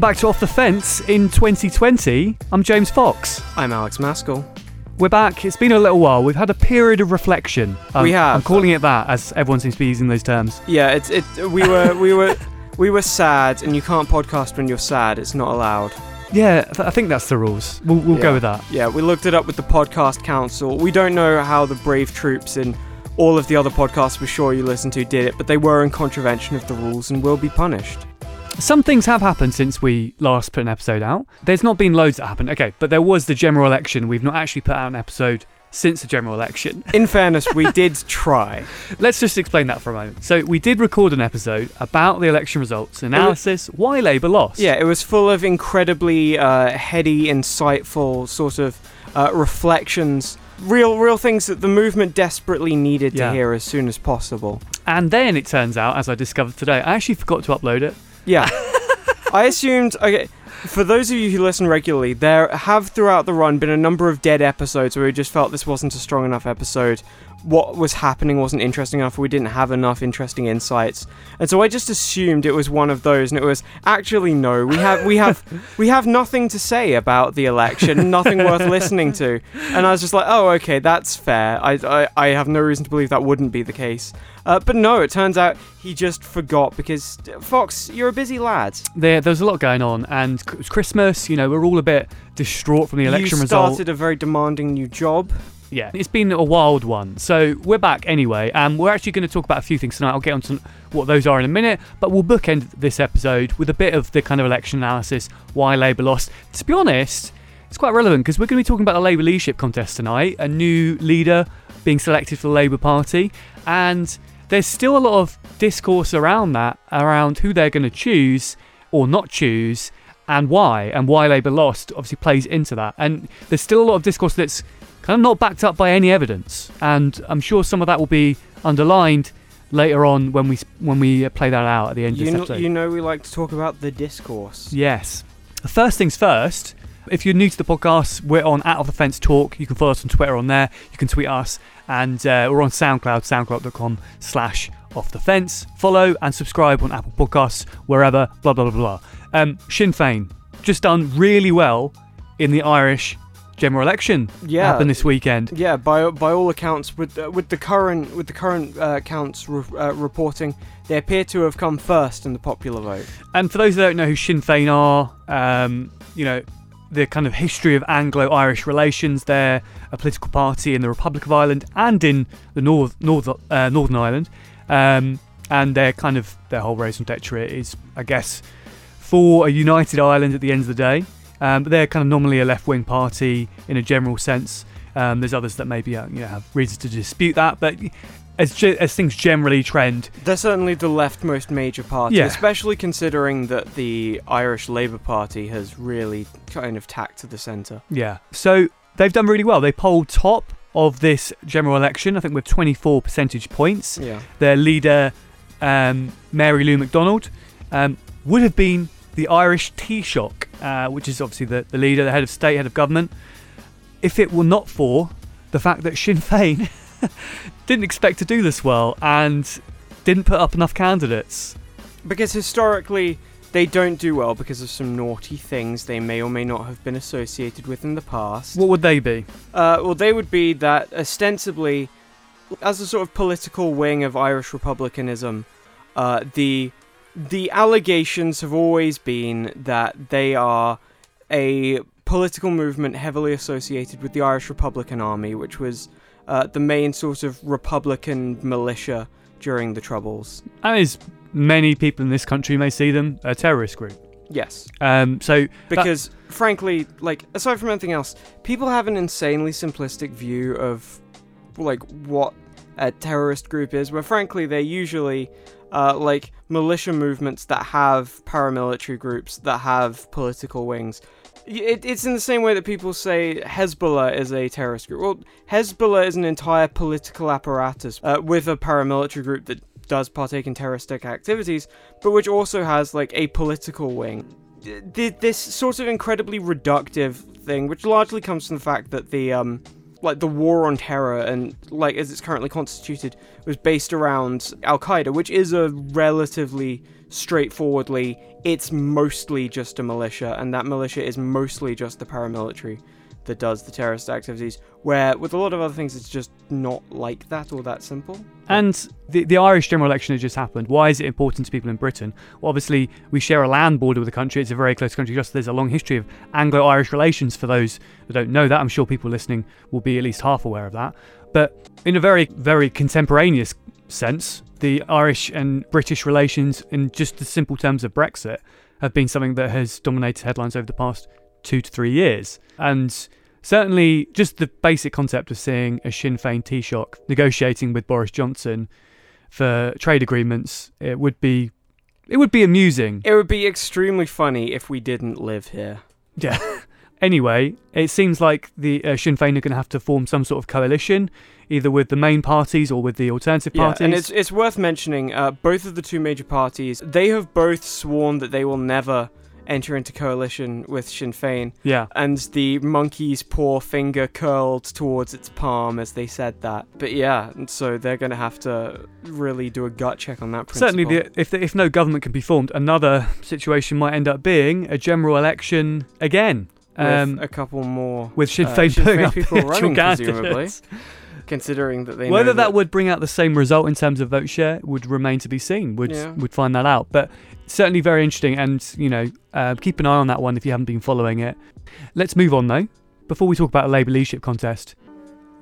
Welcome back to Off the Fence in 2020. I'm James Fox. I'm Alex Maskell. We're back. It's been a little while. We've had a period of reflection. Um, We have. I'm calling it that, as everyone seems to be using those terms. Yeah, it's it. We were we were we were sad, and you can't podcast when you're sad. It's not allowed. Yeah, th- I think that's the rules. We'll, we'll go with that. Yeah, we looked it up with the podcast council. We don't know how the brave troops in all of the other podcasts we're sure you listen to did it, but they were in contravention of the rules and will be punished. Some things have happened since we last put an episode out. There's not been loads that happened, okay, but there was the general election. We've not actually put out an episode since the general election. In fairness, we did try. Let's just explain that for a moment. So, we did record an episode about the election results, analysis, why Labour lost. Yeah, it was full of incredibly uh, heady, insightful sort of uh, reflections, real, real things that the movement desperately needed Yeah. to hear as soon as possible. And then it turns out, as I discovered today, I actually forgot to upload it. Yeah. I assumed okay. For those of you who listen regularly, there have throughout the run been a number of dead episodes where we just felt this wasn't a strong enough episode. What was happening wasn't interesting enough. We didn't have enough interesting insights, and so I just assumed it was one of those. And it was actually no. We have we have we have nothing to say about the election. Nothing worth listening to. And I was just like, oh, okay, that's fair. I I, I have no reason to believe that wouldn't be the case. Uh, but no, it turns out he just forgot because Fox, you're a busy lad. There, there was a lot going on, and it was Christmas. You know, we're all a bit distraught from the election result. you result. started a very demanding new job. Yeah, it's been a wild one. So we're back anyway, and we're actually going to talk about a few things tonight. I'll get on to what those are in a minute, but we'll bookend this episode with a bit of the kind of election analysis, why Labour lost. To be honest, it's quite relevant because we're going to be talking about the Labour leadership contest tonight, a new leader being selected for the Labour Party, and there's still a lot of discourse around that, around who they're going to choose or not choose. And why, and why Labour lost, obviously plays into that. And there's still a lot of discourse that's kind of not backed up by any evidence. And I'm sure some of that will be underlined later on when we when we uh, play that out at the end of You this know, episode. you know we like to talk about the discourse. Yes. First things first. If you're new to the podcast, we're on Out of the Fence Talk. You can follow us on Twitter on there. You can tweet us, and uh, we're on SoundCloud, soundcloud.com slash off the fence. Follow and subscribe on Apple Podcasts, wherever, blah, blah, blah, blah. Um, Sinn Féin, just done really well in the Irish general election. Yeah. Happened this weekend. Yeah, by by all accounts, with uh, with the current with the current uh, accounts re- uh, reporting, they appear to have come first in the popular vote. And for those that don't know who Sinn Féin are, um, you know, the kind of history of Anglo-Irish relations. They're a political party in the Republic of Ireland and in the North, North uh, Northern Ireland, um, and their kind of their whole raison d'etre is, I guess, for a united Ireland at the end of the day. Um, but they're kind of normally a left-wing party in a general sense. Um, there's others that maybe uh, you know, have reasons to dispute that, but as ge- as things generally trend, They're certainly the leftmost major party, Yeah. especially considering that the Irish Labour Party has really kind of tacked to the centre. Yeah. So they've done really well. They polled top of this general election, I think, with 24 percentage points. Yeah. Their leader, um, Mary Lou McDonald, um, would have been the Irish Taoiseach, uh, which is obviously the, the leader, the head of state, head of government, if it were not for the fact that Sinn Féin didn't expect to do this well and didn't put up enough candidates. Because historically, they don't do well because of some naughty things they may or may not have been associated with in the past. What would they be? Uh, well, they would be that ostensibly, as a sort of political wing of Irish republicanism, uh, the the allegations have always been that they are a political movement heavily associated with the Irish Republican Army, which was uh, the main sort of Republican militia during the Troubles. As many people in this country may see them, a terrorist group. Yes. Um, so because frankly like aside from anything else people have an insanely simplistic view of like what a terrorist group is where frankly they're usually uh, like militia movements that have paramilitary groups that have political wings it, it's in the same way that people say Hezbollah is a terrorist group. Well, Hezbollah is an entire political apparatus uh, with a paramilitary group that does partake in terroristic activities, but which also has like a political wing this sort of incredibly reductive thing, which largely comes from the fact that the um, like the war on terror and like as it's currently constituted was based around Al Qaeda, which is a relatively straightforwardly it's mostly just a militia and that militia is mostly just the paramilitary that does the terrorist activities where with a lot of other things it's just not like that or that simple And the, the Irish general election has just happened. Why is it important to people in Britain? Well, obviously, we share a land border with the country. It's a very close country. Just there's a long history of Anglo-Irish relations. For those that don't know that, I'm sure people listening will be at least half aware of that. But in a very, very contemporaneous sense, the Irish and British relations, in just the simple terms of Brexit, have been something that has dominated headlines over the past two to three years. And certainly, just the basic concept of seeing a Sinn Féin Taoiseach negotiating with Boris Johnson for trade agreements, it would be, it would be amusing. it would be extremely funny if we didn't live here Yeah. anyway, it seems like the uh, Sinn Féin are going to have to form some sort of coalition, either with the main parties or with the alternative Yeah, parties. and it's it's worth mentioning. Uh, both of the two major parties, they have both sworn that they will never enter into coalition with Sinn Féin, yeah. and the monkey's paw finger curled towards its palm as they said that. But yeah, so they're going to have to really do a gut check on that. Principle. Certainly, the, if the, if no government can be formed, another situation might end up being a general election again. with Um, a couple more with Sinn uh, Féin Sinn putting Féin up people the running, presumably. Considering that they know Whether that, that would bring out the same result in terms of vote share would remain to be seen. Would Yeah. would find that out. But certainly very interesting, and you know, uh, keep an eye on that one if you haven't been following it. Let's move on though. Before we talk about a Labour leadership contest,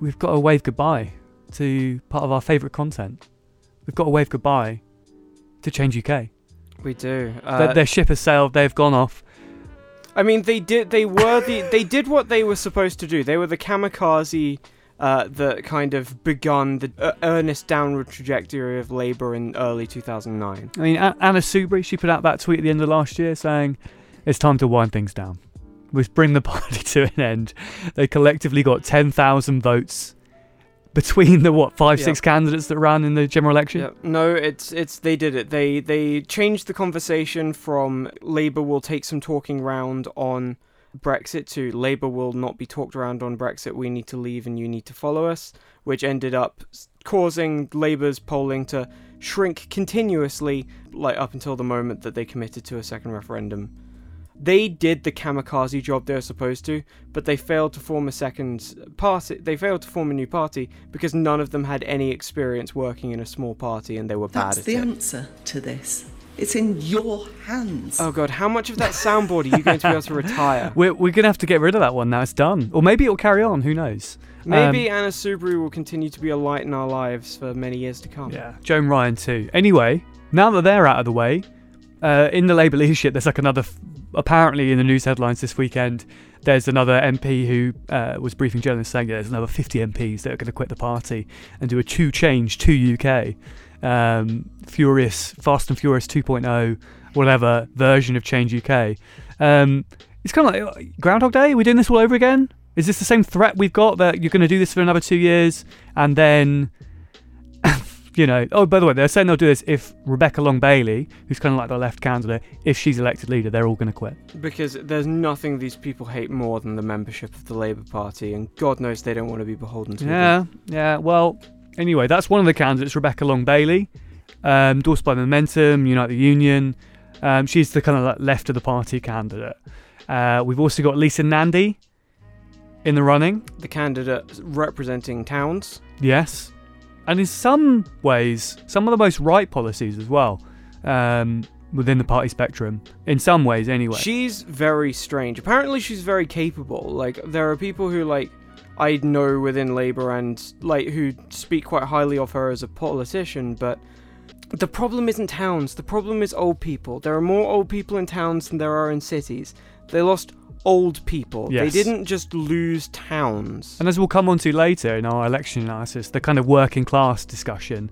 we've got to wave goodbye to part of our favourite content. We've got to wave goodbye to Change UK. we do. their, Uh, their ship has sailed. They've gone off. I mean, they did. They were the. They did what they were supposed to do. They were the kamikaze uh, that kind of begun the uh, earnest downward trajectory of Labour in early 2009. I mean, A- Anna Soubry, she put out that tweet at the end of last year saying it's time to wind things down. We bring the party to an end. They collectively got 10,000 votes between the what five, Yeah. six candidates that ran in the general election. Yeah, no, it's it's they did it. They they changed the conversation from Labour will take some talking round on Brexit to Labour will not be talked around on Brexit. We need to leave and you need to follow us, which ended up causing Labour's polling to shrink continuously, like up until the moment that they committed to a second referendum. They did the kamikaze job they were supposed to, but they failed to form a second party. They failed to form a new party because none of them had any experience working in a small party and they were bad at it. That's at the answer to this. It's in your hands. Oh god, how much of that soundboard are you going to be able to retire? We're, we're going to have to get rid of that one now. It's done. Or maybe it'll carry on. Who knows? Maybe Um, Anna Soubry will continue to be a light in our lives for many years to come. Yeah, Joan Ryan too. Anyway, now that they're out of the way, uh, in the Labour leadership, there's like another. F- apparently, in the news headlines this weekend, there's another MP who uh, was briefing journalists saying there's another 50 MPs that are going to quit the party and do a two change to UK, um, Furious, Fast and Furious 2.0, whatever version of Change UK. Um, it's kind of like uh, Groundhog Day. We're we doing this all over again? Is this the same threat we've got that you're going to do this for another two years and then you know, oh, by the way, they're saying they'll do this if Rebecca Long Bailey, who's kind of like the left candidate, if she's elected leader, they're all going to quit. Because there's nothing these people hate more than the membership of the Labour Party, and God knows they don't want to be beholden to them. Yeah, yeah. Well, anyway, that's one of the candidates, Rebecca Long Bailey, um, endorsed by Momentum, Unite the Union. Um, she's the kind of like left of the party candidate. Uh, we've also got Lisa Nandy in the running. The candidate representing towns. Yes. And in some ways, some of the most right policies as well um, within the party spectrum. In some ways, anyway. She's very strange. Apparently, she's very capable. Like, there are people who, like, I know within Labour and, like, who speak quite highly of her as a politician, but the problem isn't towns. The problem is old people. There are more old people in towns than there are in cities. They lost old people. Yes. They didn't just lose towns. And as we'll come on to later in our election analysis, the kind of working class discussion,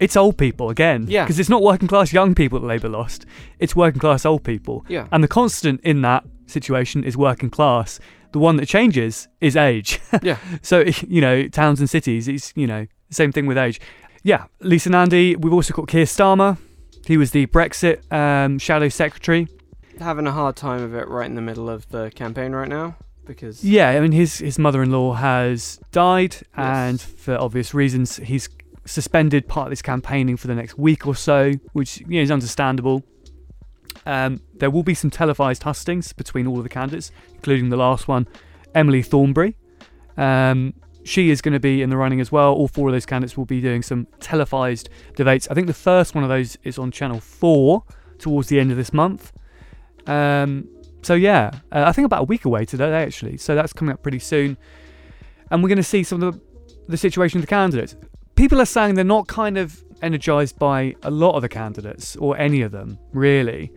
it's old people again. Yeah. Because it's not working class young people that Labour lost, it's working class old people. Yeah. And the constant in that situation is working class. The one that changes is age. Yeah. so, you know, towns and cities, it's, you know, same thing with age. Yeah, Lisa Nandy. We've also got Keir Starmer. He was the Brexit um, shadow secretary. Having a hard time of it right in the middle of the campaign right now. because Yeah, I mean his his mother-in-law has died, and for obvious reasons, he's suspended part of his campaigning for the next week or so, which you know, is understandable. Um, there will be some televised hustings between all of the candidates, including the last one, Emily Thornberry. Um, she is going to be in the running as well. All four of those candidates will be doing some televised debates. I think the first one of those is on Channel 4 towards the end of this month. Um, so, yeah, uh, I think about a week away today, actually. So, that's coming up pretty soon. And we're going to see some of the, the situation of the candidates. People are saying they're not kind of energized by a lot of the candidates, or any of them, really.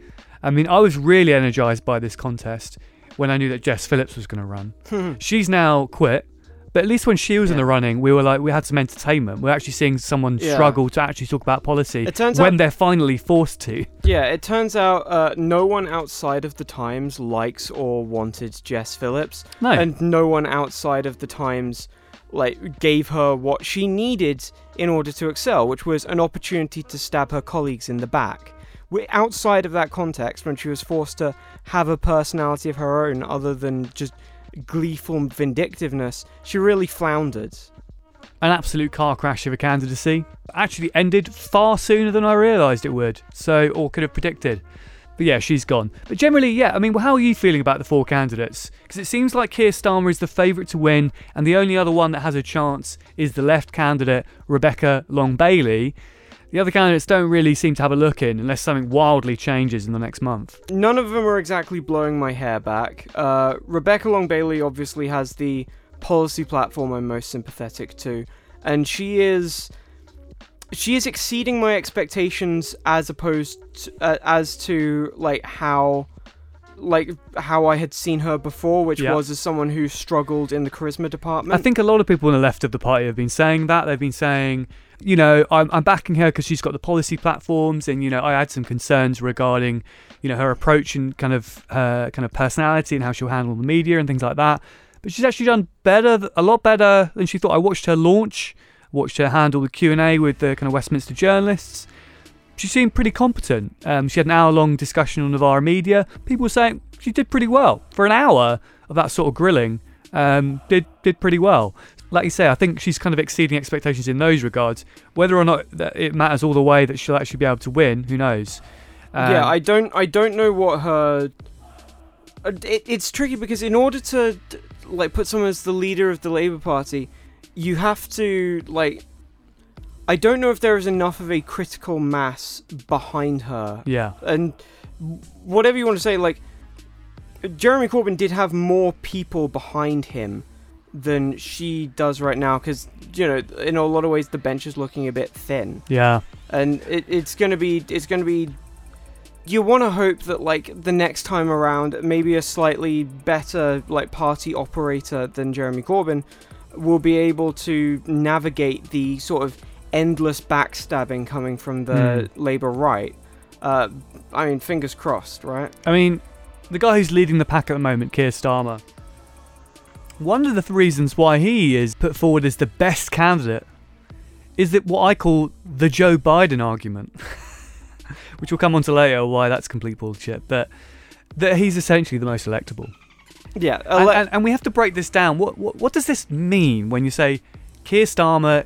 I mean, I was really energized by this contest when I knew that Jess Phillips was going to run. She's now quit. But at least when she was in the running, we were like, we had some entertainment. We're actually seeing someone Yeah. struggle to actually talk about policy It turns when out- they're finally forced to. Yeah, it turns out uh, no one outside of the Times likes or wanted Jess Phillips, No. and no one outside of the Times like gave her what she needed in order to excel, which was an opportunity to stab her colleagues in the back. Outside of that context, when she was forced to have a personality of her own other than just gleeful vindictiveness, she really floundered. An absolute car crash of a candidacy. Actually ended far sooner than I realised it would. So, or could have predicted. But yeah, she's gone. But generally, yeah, I mean, how are you feeling about the four candidates? Because it seems like Keir Starmer is the favourite to win, and the only other one that has a chance is the left candidate, Rebecca Long Bailey. The other candidates don't really seem to have a look in unless something wildly changes in the next month. None of them are exactly blowing my hair back. Uh, Rebecca Long Bailey obviously has the policy platform I'm most sympathetic to, and she is she is exceeding my expectations as opposed to, uh, as to like how like how I had seen her before, which Yeah. was as someone who struggled in the charisma department. I think a lot of people on the left of the party have been saying that. They've been saying, you know, I'm, I'm backing her because she's got the policy platforms, and you know, I had some concerns regarding, you know, her approach and kind of her kind of personality and how she'll handle the media and things like that. But she's actually done better, a lot better than she thought. I watched her launch, watched her handle the Q and A with the kind of Westminster journalists. She seemed pretty competent. Um, she had an hour-long discussion on Novara Media. People were saying she did pretty well for an hour of that sort of grilling. Um, did did pretty well. Like you say, I think she's kind of exceeding expectations in those regards. Whether or not it matters all the way that she'll actually be able to win, who knows? Um, yeah, I don't I don't know what her. uh, It, it's tricky because in order to like put someone as the leader of the Labour Party, you have to like. I don't know if there is enough of a critical mass behind her, yeah, and whatever you want to say, like Jeremy Corbyn did have more people behind him than she does right now because you know in a lot of ways the bench is looking a bit thin. Yeah, and it, it's gonna be it's gonna be you want to hope that like the next time around maybe a slightly better like party operator than jeremy corbyn will be able to navigate the sort of endless backstabbing coming from the labour right uh, i mean fingers crossed right I mean, the guy who's leading the pack at the moment, Keir Starmer. One of the th- reasons why he is put forward as the best candidate is that what I call the Joe Biden argument, which we'll come on to later why that's complete bullshit, but that he's essentially the most electable. yeah And, and, and we have to break this down. What, what what does this mean when you say Keir Starmer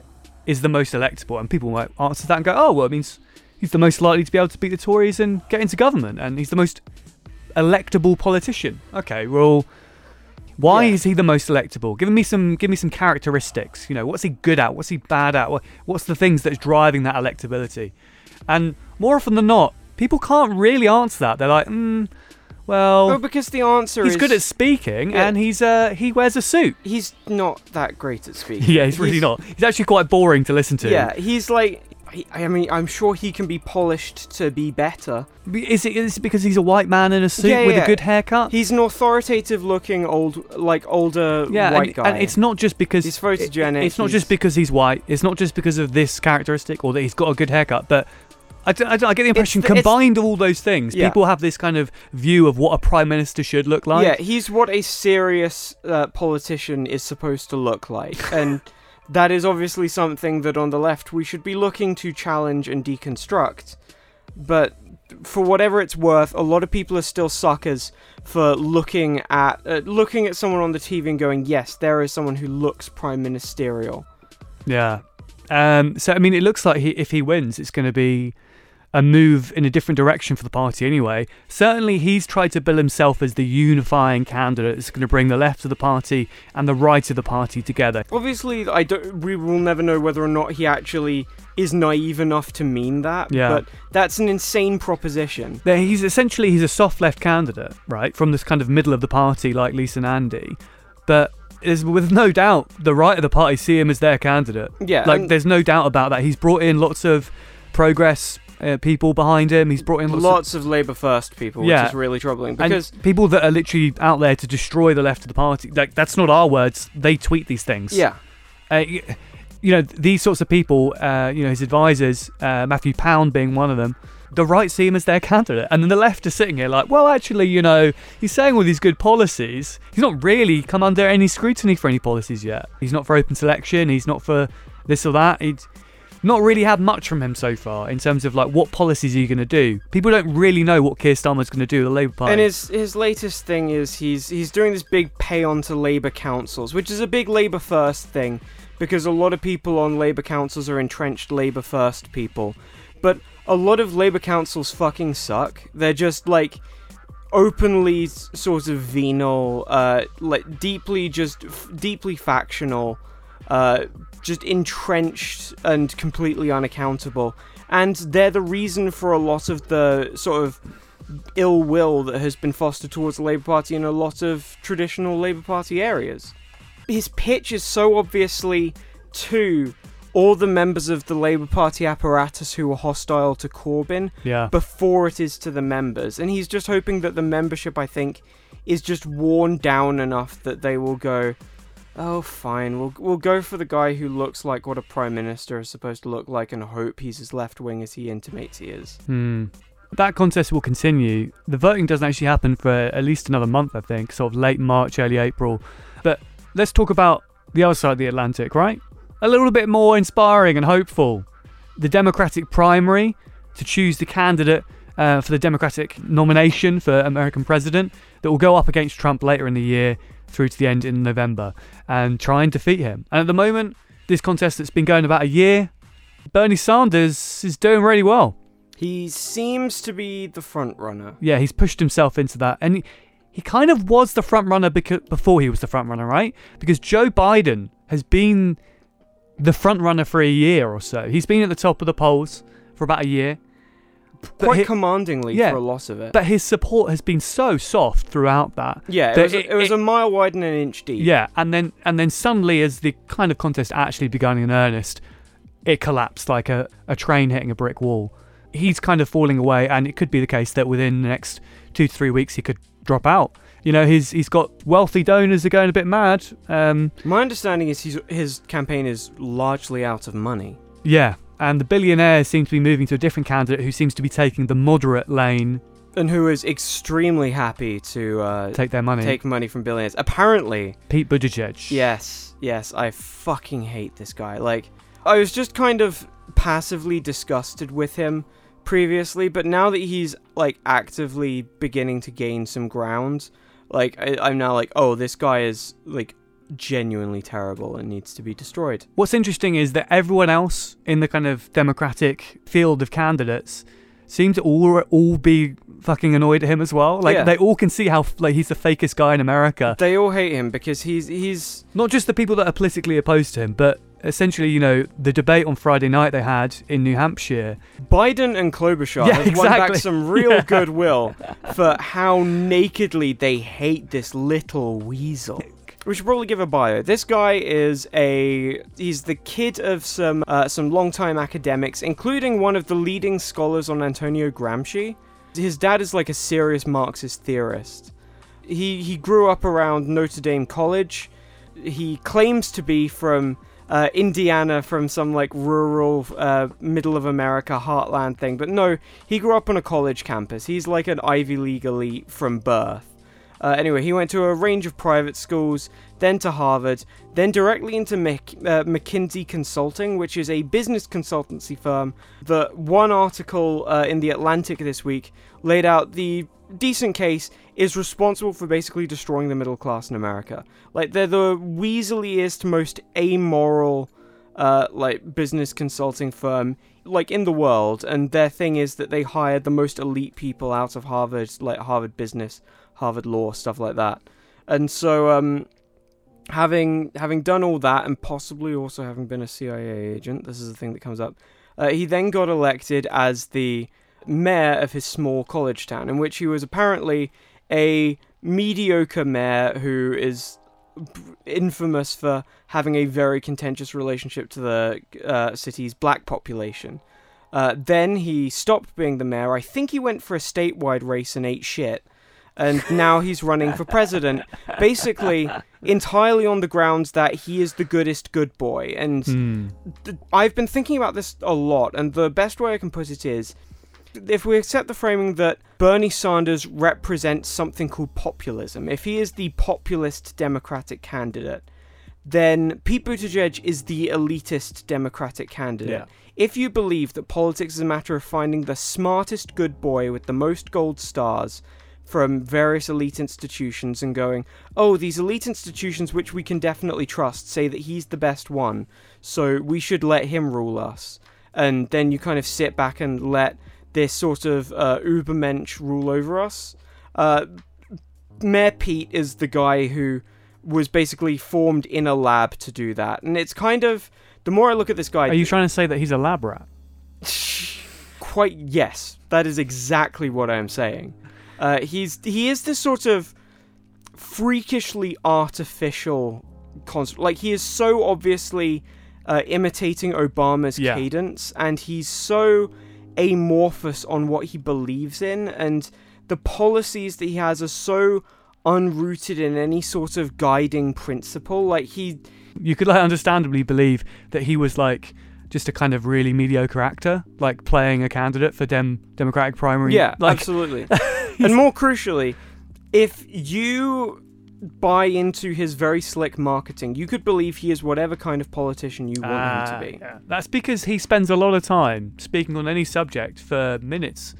is the most electable? And people might answer that and go, oh, well, it means he's the most likely to be able to beat the Tories and get into government, and he's the most electable politician. Okay, well, why Yeah. is he the most electable? Give me some give me some characteristics. You know, what's he good at? What's he bad at? What, what's the things that's driving that electability? And more often than not, people can't really answer that. They're like, mm, well, well because the answer is he's is good at speaking Yeah. and he's uh he wears a suit. he's not that great at speaking Yeah, he's really not. He's actually quite boring to listen to. yeah he's like I mean, I'm sure he can be polished to be better. Is it, is it because he's a white man in a suit Yeah, with yeah. a good haircut? He's an authoritative-looking old, like older yeah, white and, guy. and it's not just because He's photogenic, it- it's not he's- just because he's white. It's not just because of this characteristic or that he's got a good haircut. But I, I, I get the impression it's- combined all those things, Yeah. people have this kind of view of what a prime minister should look like. yeah, he's what a serious uh, politician is supposed to look like, and that is obviously something that on the left we should be looking to challenge and deconstruct. But for whatever it's worth, a lot of people are still suckers for looking at uh, looking at someone on the TV and going, "Yes, there is someone who looks prime ministerial." Yeah. Um, so I mean, it looks like he, if he wins, it's going to be a move in a different direction for the party anyway. Certainly, he's tried to bill himself as the unifying candidate that's going to bring the left of the party and the right of the party together. Obviously, I don't. We will never know whether or not he actually is naive enough to mean that. Yeah. But that's an insane proposition. There, he's essentially he's a soft left candidate, right, from this kind of middle of the party like Lisa Nandy. but. Is with no doubt the right of the party see him as their candidate. Yeah, like there's no doubt about that. He's brought in lots of progress uh, people behind him. He's brought in lots, of Lots of Labour First people, Yeah. which is really troubling and because people that are literally out there to destroy the left of the party. Like that's not our words. They tweet these things. yeah, Uh, you know these sorts of people. Uh, you know his advisors, uh, Matthew Pound being one of them. The right see him as their candidate, and then the left are sitting here like, well, actually, you know, he's saying all these good policies. He's not really come under any scrutiny for any policies yet. He's not for open selection. He's not for this or that. He's not really had much from him so far in terms of like what policies are you going to do. People don't really know what Keir Starmer's going to do with the Labour Party. and his his latest thing is he's he's doing this big pay on to Labour councils, which is a big Labour First thing because a lot of people on Labour councils are entrenched Labour First people, but a lot of Labour councils fucking suck. They're just like openly sort of venal, uh, like deeply just f- deeply factional, uh, just entrenched and completely unaccountable. And they're the reason for a lot of the sort of ill will that has been fostered towards the Labour Party in a lot of traditional Labour Party areas. His pitch is so obviously to all the members of the Labour Party apparatus who were hostile to Corbyn yeah. before it is to the members. And he's just hoping that the membership, I think, is just worn down enough that they will go, oh, fine, we'll, we'll go for the guy who looks like what a prime minister is supposed to look like and hope he's as left wing as he intimates he is. Hmm. That contest will continue. The voting doesn't actually happen for at least another month, I think, sort of late March, early April. But let's talk about the other side of the Atlantic, right? A little bit more inspiring and hopeful. The Democratic primary to choose the candidate uh, for the Democratic nomination for American president that will go up against Trump later in the year through to the end in November and try and defeat him. And at the moment, this contest that's been going about a year, Bernie Sanders is doing really well. He seems to be the front runner. Yeah, he's pushed himself into that, and he, he kind of was the front runner beca- before he was the front runner, right? Because Joe Biden has been the front runner for a year or so. He's been at the top of the polls for about a year, Quite he- commandingly yeah. for a lot of it. but his support has been so soft throughout that. yeah, it was, it, was a mile wide and an inch deep. Yeah, and then and then suddenly, as the kind of contest actually began in earnest, it collapsed like a, a train hitting a brick wall. He's kind of falling away, and it could be the case that within the next two to three weeks he could drop out. You know, he's he's got wealthy donors are going a bit mad. Um, My understanding is he's, his campaign is largely out of money. yeah, and the billionaires seem to be moving to a different candidate who seems to be taking the moderate lane, And who is extremely happy to uh, take their money. take money from billionaires. Apparently, Pete Buttigieg. Yes, yes, I fucking hate this guy. Like, I was just kind of passively disgusted with him previously, but now that he's like actively beginning to gain some ground, like I, I'm now like, oh, this guy is like genuinely terrible and needs to be destroyed. What's interesting is that everyone else in the kind of democratic field of candidates seem to all all be fucking annoyed at him as well. Like Yeah. they all can see how like he's the fakest guy in America. They all hate him because he's he's Not just the people that are politically opposed to him, but essentially, you know, the debate on Friday night they had in New Hampshire. Biden and Klobuchar Yeah, have won back some real Yeah. goodwill for how nakedly they hate this little weasel. We should probably give a bio. This guy is a he's the kid of some uh, some longtime academics, including one of the leading scholars on Antonio Gramsci. His dad is like a serious Marxist theorist. He he grew up around Notre Dame College. He claims to be from uh, Indiana, from some like rural uh, middle of America heartland thing, but no, he grew up on a college campus. He's like an Ivy League elite from birth. Uh, anyway, he went to a range of private schools, then to Harvard, then directly into Mc, uh, McKinsey Consulting, which is a business consultancy firm. The one article uh, in the Atlantic this week laid out the decent case is responsible for basically destroying the middle class in America. Like they're the weaseliest, most amoral, uh, like business consulting firm like in the world, and their thing is that they hired the most elite people out of Harvard, like Harvard Business, Harvard Law, stuff like that. And so, um, having having done all that, and possibly also having been a CIA agent, this is the thing that comes up. Uh, he then got elected as the mayor of his small college town, in which he was apparently a mediocre mayor who is infamous for having a very contentious relationship to the uh, city's black population. Uh, then he stopped being the mayor. I think he went for a statewide race and ate shit. And now he's running for president, basically entirely on the grounds that he is the goodest good boy. And Hmm. th- I've been thinking about this a lot, and the best way I can put it is if we accept the framing that Bernie Sanders represents something called populism, if he is the populist Democratic candidate, then Pete Buttigieg is the elitist Democratic candidate. Yeah. If you believe that politics is a matter of finding the smartest good boy with the most gold stars from various elite institutions and going, oh, these elite institutions which we can definitely trust say that he's the best one, so we should let him rule us. And then you kind of sit back and let this sort of uh, Ubermensch rule over us. Uh, Mayor Pete is the guy who was basically formed in a lab to do that. And it's kind of, the more I look at this guy, Are you trying to say that he's a lab rat? quite yes that is exactly what i am saying uh, he's he is this sort of freakishly artificial concept like he is so obviously uh, imitating obama's Yeah. cadence and he's so amorphous on what he believes in and the policies that he has are so unrooted in any sort of guiding principle like he You could like understandably believe that he was like just a kind of really mediocre actor, like playing a candidate for Dem Democratic primary. Yeah, like absolutely. and more crucially, if you buy into his very slick marketing, you could believe he is whatever kind of politician you want Ah, him to be. yeah. That's because he spends a lot of time speaking on any subject for minutes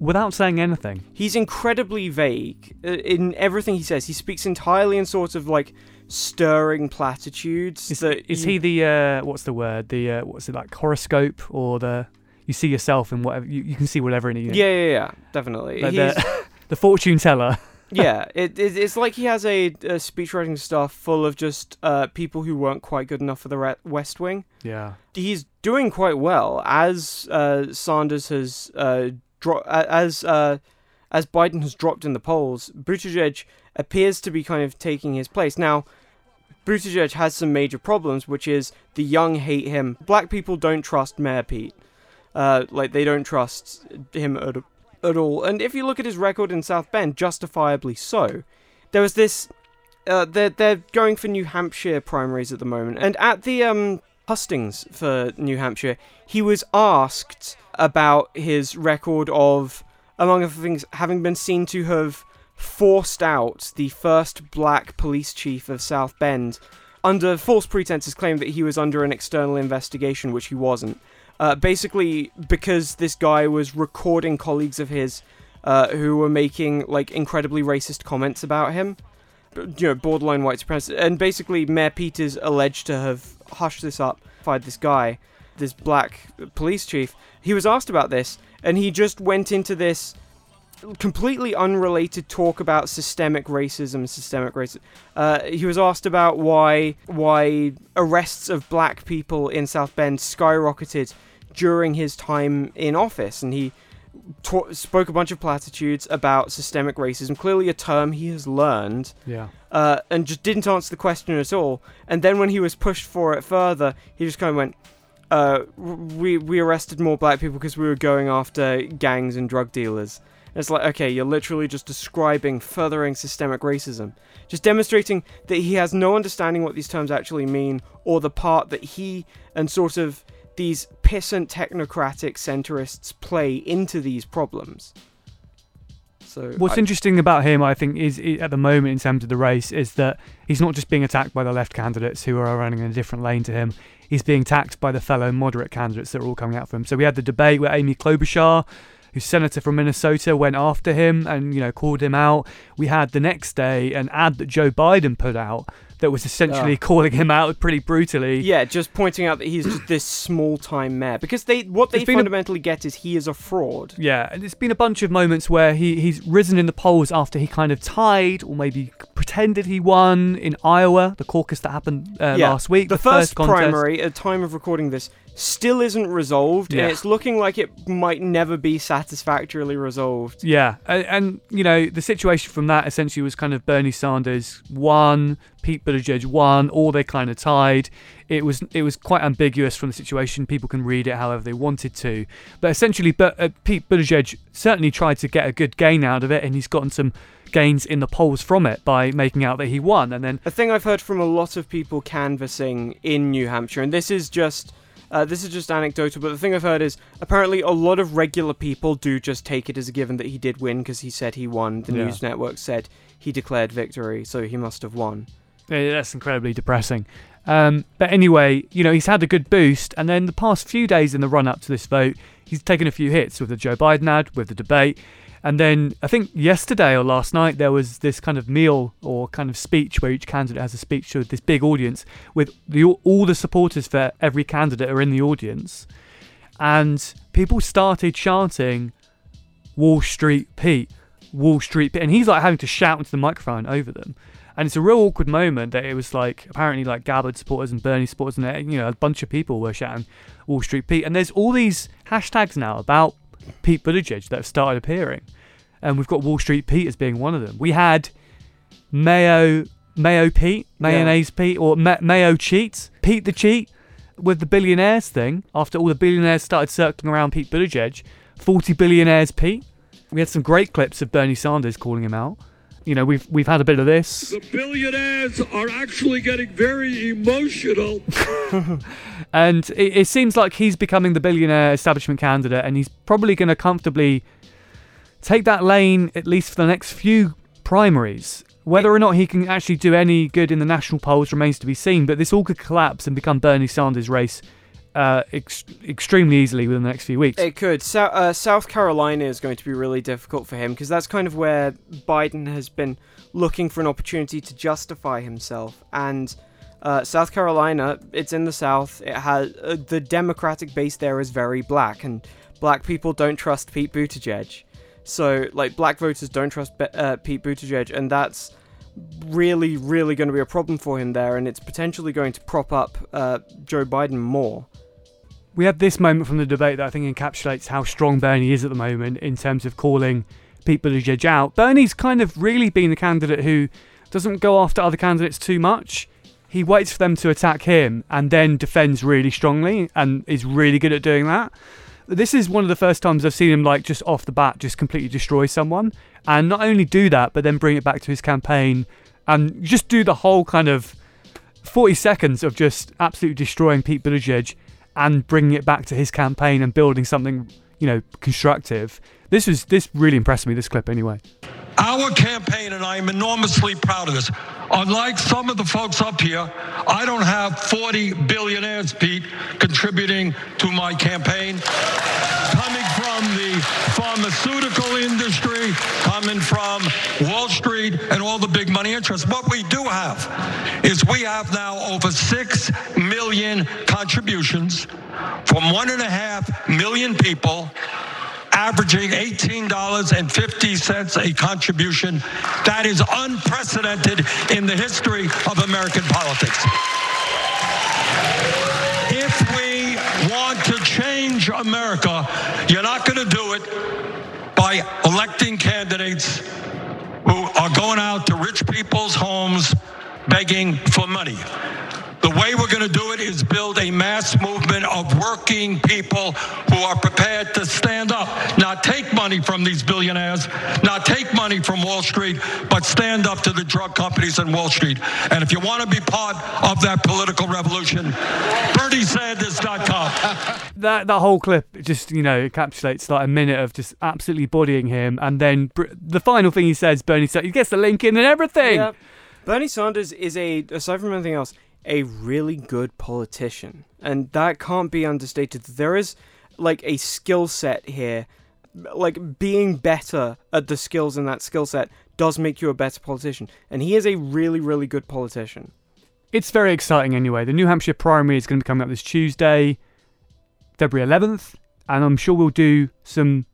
without saying anything. He's incredibly vague uh, in everything he says. He speaks entirely in sort of like stirring platitudes. Is you- he the uh, what's the word? The uh, what's it like horoscope or the you see yourself in whatever you, you can see whatever in it. Yeah, yeah, yeah, definitely. Like the, the fortune teller. yeah, it, it, it's like he has a, a speechwriting staff full of just uh, people who weren't quite good enough for the Re- West Wing. Yeah. he's doing quite well as uh, Sanders has uh, dro- as uh, as Biden has dropped in the polls. Buttigieg appears to be kind of taking his place now. Buttigieg has some major problems, which is the young hate him. Black people don't trust Mayor Pete. Uh, like they don't trust him at, at all. And if you look at his record in South Bend, justifiably so. There was this. Uh, they're they're going for New Hampshire primaries at the moment, and at the um hustings for New Hampshire, he was asked about his record of, among other things, having been seen to have forced out the first black police chief of South Bend under false pretenses, claimed that he was under an external investigation, which he wasn't. Uh, basically, because this guy was recording colleagues of his uh, who were making like incredibly racist comments about him, you know, borderline white supremacy, and basically Mayor Pete's alleged to have hushed this up, fired this guy, this black police chief. He was asked about this, and he just went into this completely unrelated talk about systemic racism, systemic racism. Uh, he was asked about why why arrests of black people in South Bend skyrocketed during his time in office, and he ta- spoke a bunch of platitudes about systemic racism, clearly a term he has learned, Yeah. uh, and just didn't answer the question at all. And then when he was pushed for it further, he just kind of went, uh, "We we arrested more black people because we were going after gangs and drug dealers." And it's like, okay, you're literally just describing furthering systemic racism, just demonstrating that he has no understanding what these terms actually mean, or the part that he and sort of these pissant technocratic centrists play into these problems. So What's I- interesting about him, I think, is i at the moment in terms of the race, is that he's not just being attacked by the left candidates who are running in a different lane to him. He's being attacked by the fellow moderate candidates that are all coming out for him. So we had the debate where Amy Klobuchar, who's senator from Minnesota, went after him and you know called him out. We had the next day an ad that Joe Biden put out that was essentially Ah. calling him out pretty brutally. Yeah, just pointing out that he's just this small time mayor because they what they There's a- fundamentally get is he is a fraud. Yeah, and it's been a bunch of moments where he, he's risen in the polls after he kind of tied or maybe pretended he won in Iowa, the caucus that happened uh, Yeah, last week. The, first, contest. primary at the time of recording this still isn't resolved, Yeah. and it's looking like it might never be satisfactorily resolved. Yeah, and, and you know the situation from that essentially was kind of Bernie Sanders won, Pete Buttigieg won, or they kind of tied. It was it was quite ambiguous from the situation. People can read it however they wanted to, but essentially, but uh, Pete Buttigieg certainly tried to get a good gain out of it, and he's gotten some gains in the polls from it by making out that he won, and then A thing I've heard from a lot of people canvassing in New Hampshire, and this is just. Uh, this is just anecdotal, but the thing I've heard is apparently a lot of regular people do just take it as a given that he did win because he said he won. The Yeah. news network said he declared victory, so he must have won. Yeah, that's incredibly depressing. Um, but anyway, you know, he's had a good boost, and then the past few days in the run up to this vote, he's taken a few hits with the Joe Biden ad, with the debate, and then I think yesterday or last night there was this kind of meal or kind of speech where each candidate has a speech to this big audience with the, all the supporters for every candidate are in the audience, and people started chanting Wall Street Pete, Wall Street Pete, and he's like having to shout into the microphone over them. And it's a real awkward moment that it was like apparently like Gabbard supporters and Bernie supporters and you know a bunch of people were shouting Wall Street Pete. And there's all these hashtags now about Pete Buttigieg that have started appearing, and we've got Wall Street Pete as being one of them. We had Mayo Mayo Pete, mayonnaise Pete, or Ma- Mayo Cheat, Pete the Cheat, with the billionaires thing. After all the billionaires started circling around Pete Buttigieg, 40 billionaires Pete. We had some great clips of Bernie Sanders calling him out. You know, we've we've had a bit of this. The billionaires are actually getting very emotional. And it, it seems like he's becoming the billionaire establishment candidate, and he's probably going to comfortably take that lane at least for the next few primaries. Whether or not he can actually do any good in the national polls remains to be seen, but this all could collapse and become Bernie Sanders' race uh, ex- extremely easily within the next few weeks. It could. So, uh, South Carolina is going to be really difficult for him because that's kind of where Biden has been looking for an opportunity to justify himself. And uh, South Carolina, it's in the South. It has uh, the Democratic base there is very black, and black people don't trust Pete Buttigieg. So, like, black voters don't trust uh, Pete Buttigieg, and that's really, really going to be a problem for him there, and it's potentially going to prop up uh, Joe Biden more. we had this moment from the debate that I think encapsulates how strong Bernie is at the moment in terms of calling Pete Buttigieg out. Bernie's kind of really been the candidate who doesn't go after other candidates too much. He waits for them to attack him and then defends really strongly and is really good at doing that. This is one of the first times I've seen him like just off the bat just completely destroy someone and not only do that but then bring it back to his campaign and just do the whole kind of 40 seconds of just absolutely destroying Pete Buttigieg and bringing it back to his campaign and building something, you know, constructive. This was this really impressed me. This clip, anyway. Our campaign, and I am enormously proud of this. Unlike some of the folks up here, I don't have 40 billionaires, Pete, contributing to my campaign. Coming from the pharmaceutical industry, coming from Wall Street, and all the big money interests. What we do have is we have now over 6 million contributions from one and a half million people averaging $18.50 a contribution. That is unprecedented in the history of American politics. If we want to change America, you're not going to do it by electing candidates who are going out to rich people's homes begging for money. The way we're going to do it is build a mass movement of working people who are prepared to stand up, not take money from these billionaires, not take money from Wall Street, but stand up to the drug companies and Wall Street. And if you want to be part of that political revolution, BernieSanders.com. that that whole clip just you know encapsulates like a minute of just absolutely bodying him, and then br- the final thing he says, Bernie says he gets the link in and everything. Yeah. Bernie Sanders is a, aside from anything else, a really good politician, and that can't be understated. There is like a skill set here, like being better at the skills in that skill set does make you a better politician, and he is a really, really good politician. It's very exciting anyway. The New Hampshire primary is going to be coming up this Tuesday, February 11th, and I'm sure we'll do some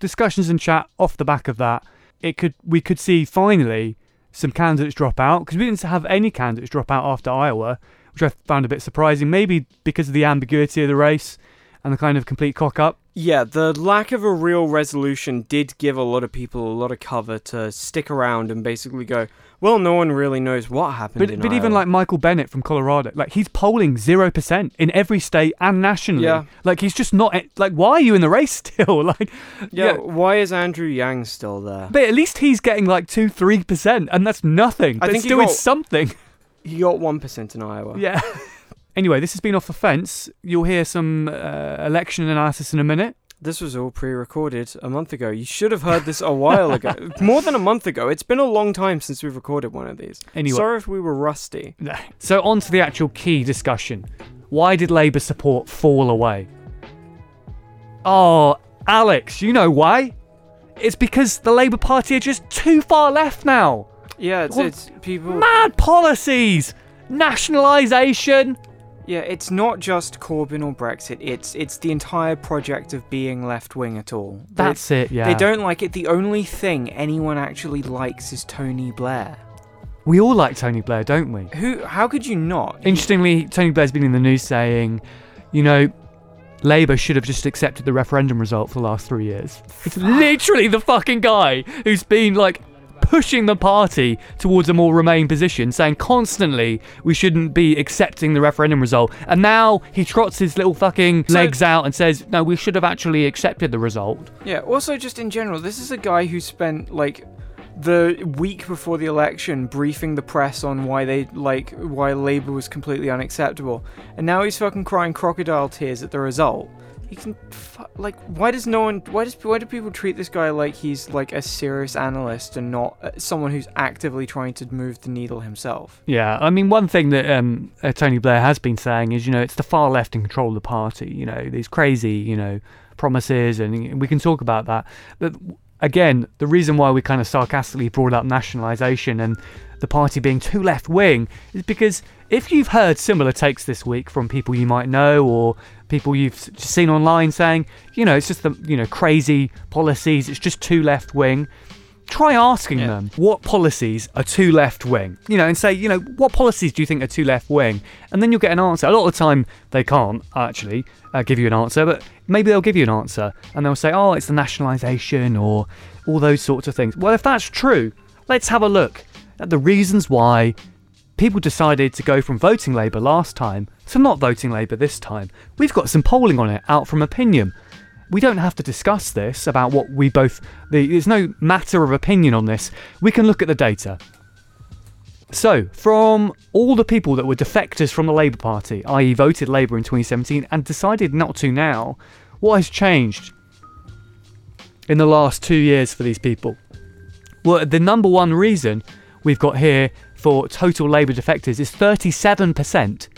discussions and chat off the back of that. It could we could see finally some candidates drop out because we didn't have any candidates drop out after Iowa, which I found a bit surprising. Maybe because of the ambiguity of the race and the kind of complete cock up. Yeah, the lack of a real resolution did give a lot of people a lot of cover to stick around and basically go, well, no one really knows what happened But, but even like Michael Bennet from Colorado, like he's polling zero percent in every state and nationally. Yeah. Like he's just not like why are you in the race still? like yeah, why is Andrew Yang still there? But at least he's getting like two, three percent, and that's nothing. I But think he still got- something. He got 1% in Iowa. Yeah. anyway, this has been off the fence. You'll hear some uh, election analysis in a minute. This was all pre recorded a month ago. You should have heard this a while ago. More than a month ago. It's been a long time since we've recorded one of these. Anyway. Sorry if we were rusty. So on to the actual key discussion. Why did Labour support fall away? Oh, Alex, you know why? It's because the Labour Party are just too far left now. Yeah, it's, it's people. Mad policies, nationalisation. Yeah, it's not just Corbyn or Brexit. It's it's the entire project of being left wing at all. They- That's it. Yeah. They don't like it. The only thing anyone actually likes is Tony Blair. We all like Tony Blair, don't we? Who? How could you not? Interestingly, Tony Blair's been in the news saying, you know, Labour should have just accepted the referendum result for the last three years. It's literally the fucking guy who's been like pushing the party towards a more Remain position, saying constantly we shouldn't be accepting the referendum result. And now he trots his little fucking So- legs out and says, no, we should have actually accepted the result. Yeah, also just in general, this is a guy who spent like the week before the election briefing the press on why they like why Labour was completely unacceptable. And now he's fucking crying crocodile tears at the result. He can like why does no one why does why do people treat this guy like he's like a serious analyst and not uh, someone who's actively trying to move the needle himself? Yeah, I mean, one thing that um, uh, Tony Blair has been saying is, you know, it's the far left in control of the party. You know, these crazy, you know, promises, and we can talk about that. But again, the reason why we kind of sarcastically brought up nationalisation and the party being too left wing is because if you've heard similar takes this week from people you might know or people you've seen online saying, you know, it's just the, you know, crazy policies, it's just too left wing try asking Yeah. them what policies are too left wing, you know, and say, you know, what policies do you think are too left wing? And then you'll get an answer. A lot of the time, they can't actually uh, give you an answer, but maybe they'll give you an answer and they'll say, oh, it's the nationalisation or all those sorts of things. Well, if that's true, let's have a look at the reasons why people decided to go from voting Labour last time to not voting Labour this time. We've got some polling on it out from Opinium. We don't have to discuss this about what we both the, there's no matter of opinion on this. We can look at the data. So from all the people that were defectors from the labour party i.e voted labour in 2017 and decided not to now what has changed in the last two years for these people? Well the number one reason we've got here for total labour defectors is 37%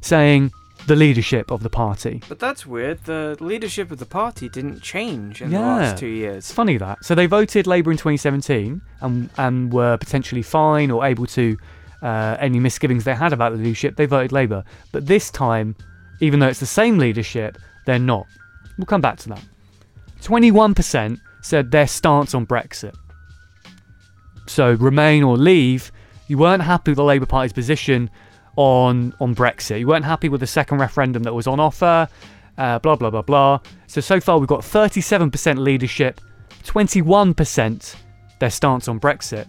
saying the leadership of the party But that's weird. The leadership of the party didn't change in the last two years. It's funny that. So they voted Labour in 2017 and and were potentially fine or able to uh, any misgivings they had about the leadership. They voted Labour, but this time, even though it's the same leadership, they're not. We'll come back to that. 21% said their stance on Brexit. So remain or leave. You weren't happy with the Labour Party's position on on Brexit. You weren't happy with the second referendum that was on offer. Uh, blah blah blah blah. So so far we've got 37% leadership, 21% their stance on Brexit,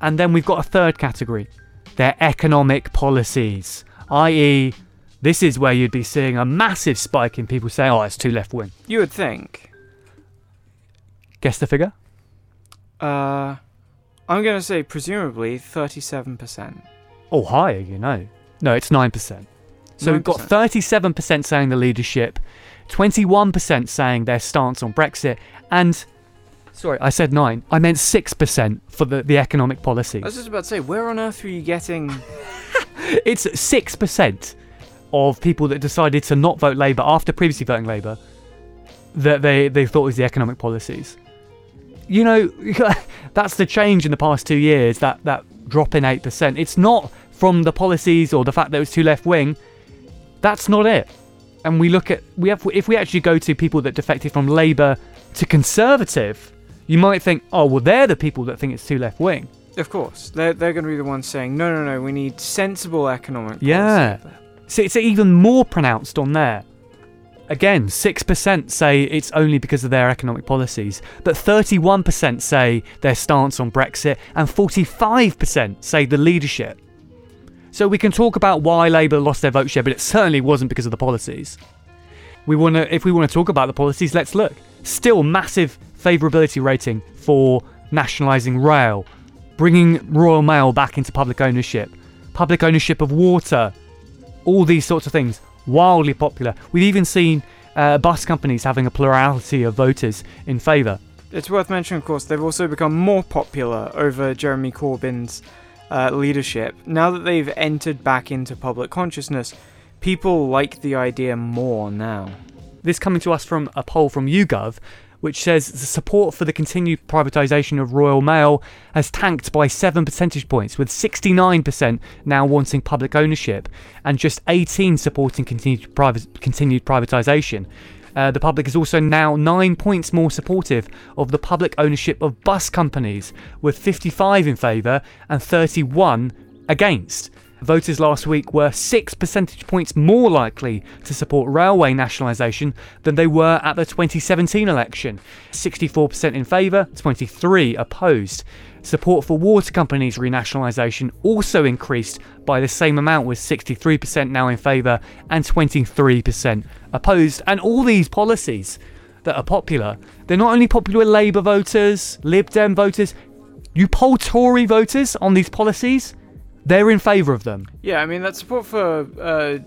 and then we've got a third category, their economic policies, i.e., this is where you'd be seeing a massive spike in people saying, "Oh, it's too left wing." You would think. Guess the figure? Uh, I'm going to say presumably 37%. Oh, higher, you know. No, it's 9%. So we've got 37% saying the leadership, 21% saying their stance on Brexit, and sorry, I said 9. I meant 6% for the, the economic policies. I was just about to say, where on earth were you getting? It's 6% of people that decided to not vote Labour after previously voting Labour that they, they thought was the economic policies. You know, that's the change in the past two years, that, that drop in 8%. It's not from the policies or the fact that it was too left wing. That's not it. And we look at, we have, if we actually go to people that defected from Labour to Conservative, you might think, oh, well, they're the people that think it's too left wing. Of course, they're they're going to be the ones saying, no, no, no, we need sensible economic. policy." Yeah. So it's even more pronounced on there. Again, 6% say it's only because of their economic policies, but 31% say their stance on Brexit, and 45% say the leadership. So we can talk about why Labour lost their vote share, but it certainly wasn't because of the policies. We want to, if we want to talk about the policies, let's look. Still, massive favourability rating for nationalising rail, bringing Royal Mail back into public ownership, public ownership of water, all these sorts of things wildly popular we've even seen uh, bus companies having a plurality of voters in favour It's worth mentioning, of course, they've also become more popular over Jeremy Corbyn's uh, leadership. Now that they've entered back into public consciousness, people like the idea more now. this coming to us from a poll from YouGov which says the support for the continued privatisation of Royal Mail has tanked by 7 percentage points, with 69% now wanting public ownership and just 18 supporting continued, continued privatisation. Uh, the public is also now nine points more supportive of the public ownership of bus companies, with 55 in favour and 31 against. Voters last week were six percentage points more likely to support railway nationalisation than they were at the 2017 election. 64% in favour, 23 opposed. Support for water companies renationalisation also increased by the same amount, with 63% now in favour and 23% opposed. And all these policies that are popular, they're not only popular with Labour voters, Lib Dem voters, you poll Tory voters on these policies, they're in favour of them. Yeah, I mean that support for uh,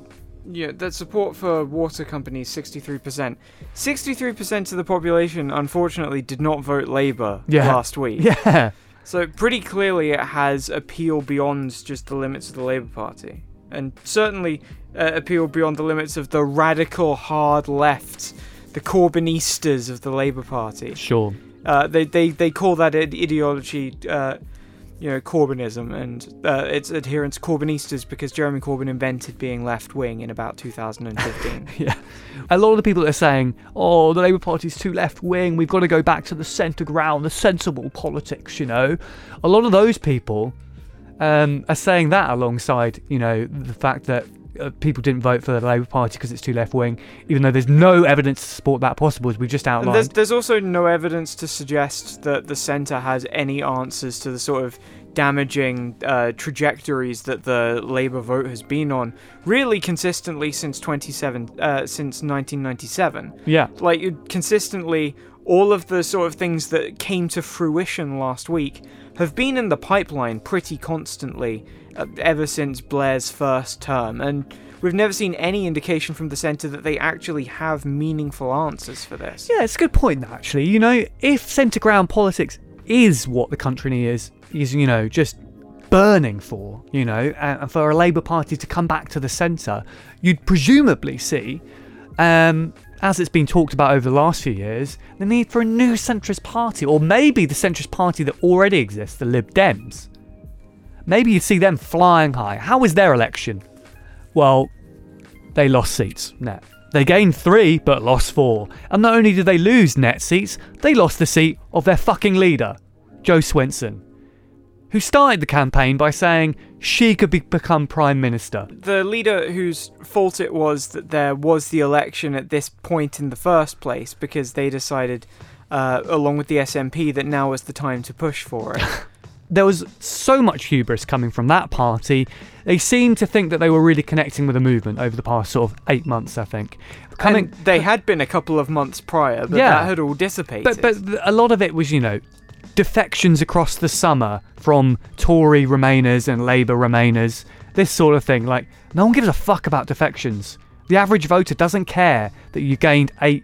yeah, that support for water companies, sixty-three percent. Sixty-three percent of the population, unfortunately, did not vote Labour Yeah. last week. Yeah. So pretty clearly, it has appeal beyond just the limits of the Labour Party, and certainly uh, appeal beyond the limits of the radical hard left, the Corbynistas of the Labour Party. Sure. Uh, they, they they call that ideology, uh, you know, Corbynism, and uh, its adherents Corbynistas because Jeremy Corbyn invented being left wing in about 2015. Yeah. A lot of the people are saying, oh, the Labour Party's too left wing, we've got to go back to the centre ground, the sensible politics, you know. A lot of those people um, are saying that alongside, you know, the fact that uh, people didn't vote for the Labour Party because it's too left wing, even though there's no evidence to support that possible, as we just outlined. there's, there's also no evidence to suggest that the centre has any answers to the sort of damaging uh, trajectories that the Labour vote has been on, really consistently since 27, uh, since 1997. yeah. like consistently all of the sort of things that came to fruition last week have been in the pipeline pretty constantly uh, ever since Blair's first term and we've never seen any indication from the centre that they actually have meaningful answers for this. Yeah, it's a good point, actually. You know, if centre ground politics is what the country is, is, you know, just burning for, you know, and and for a Labour Party to come back to the centre, you'd presumably see, um, as it's been talked about over the last few years, the need for a new centrist party, or maybe the centrist party that already exists, the Lib Dems. Maybe you'd see them flying high. How was their election? Well, they lost seats net. They gained three, but lost four. And not only did they lose net seats, they lost the seat of their fucking leader, Jo Swinson, who started the campaign by saying she could be- become Prime Minister. The leader whose fault it was that there was the election at this point in the first place because they decided, uh, along with the SNP, that now was the time to push for it. there was so much hubris coming from that party. They seemed to think that they were really connecting with the movement over the past sort of eight months, I think. Coming, and they had been a couple of months prior, but Yeah. that had all dissipated. but but a lot of it was, you know, defections across the summer from Tory Remainers and Labour Remainers, this sort of thing. Like, no one gives a fuck about defections. The average voter doesn't care that you gained eight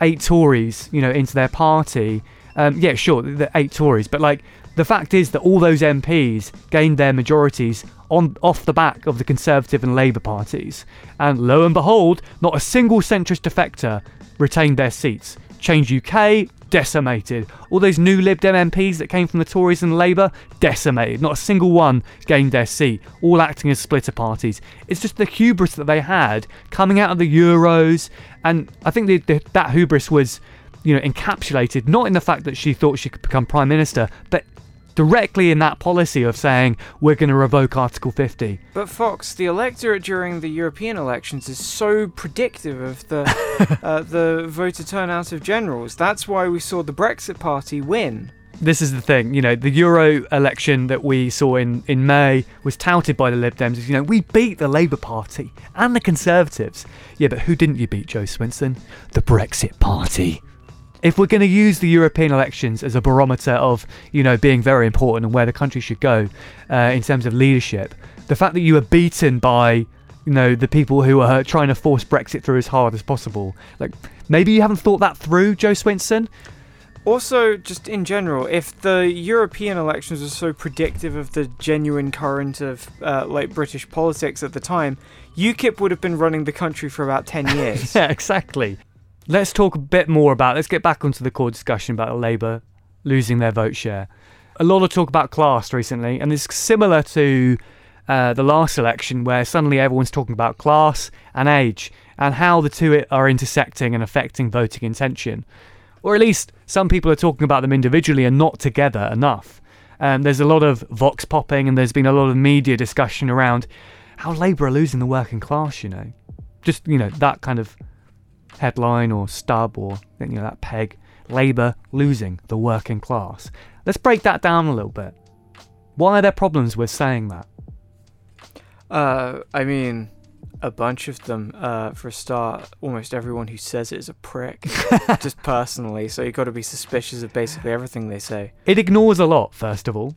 eight Tories, you know, into their party. Um, yeah, sure, the eight Tories, but like the fact is that all those MPs gained their majorities on off the back of the Conservative and Labour parties, and lo and behold, not a single centrist defector retained their seats. Change UK decimated. All those new Lib Dem MPs that came from the Tories and Labour decimated. Not a single one gained their seat. All acting as splitter parties. It's just the hubris that they had coming out of the Euros, and I think the, the, that hubris was, you know, encapsulated not in the fact that she thought she could become prime minister, but directly in that policy of saying we're going to revoke Article 50. But Fox, the electorate during the European elections is so predictive of the uh, the voter turnout of generals. That's why we saw the Brexit Party win. this is the thing, you know, the Euro election that we saw in, in May was touted by the Lib Dems as, you know, we beat the Labour Party and the Conservatives. Yeah, but who didn't you beat, Jo Swinson? The Brexit Party. If we're going to use the European elections as a barometer of, you know, being very important and where the country should go uh, in terms of leadership, the fact that you were beaten by, you know, the people who are trying to force Brexit through as hard as possible, like, maybe you haven't thought that through, Jo Swinson? Also, just in general, if the European elections were so predictive of the genuine current of uh, like British politics at the time, UKIP would have been running the country for about ten years. Yeah, exactly. Let's talk a bit more about. Let's get back onto the core discussion about Labour losing their vote share. A lot of talk about class recently, and it's similar to uh, the last election, where suddenly everyone's talking about class and age and how the two are intersecting and affecting voting intention. Or at least some people are talking about them individually and not together enough. Um, there's a lot of vox popping, and there's been a lot of media discussion around how Labour are losing the working class. You know, just you know that kind of headline or stub or you know that peg labour losing the working class let's break that down a little bit why are there problems with saying that Uh, I mean, a bunch of them. Uh, for a start, almost everyone who says it is a prick, just personally. So you've got to be suspicious of basically everything they say. it ignores a lot first of all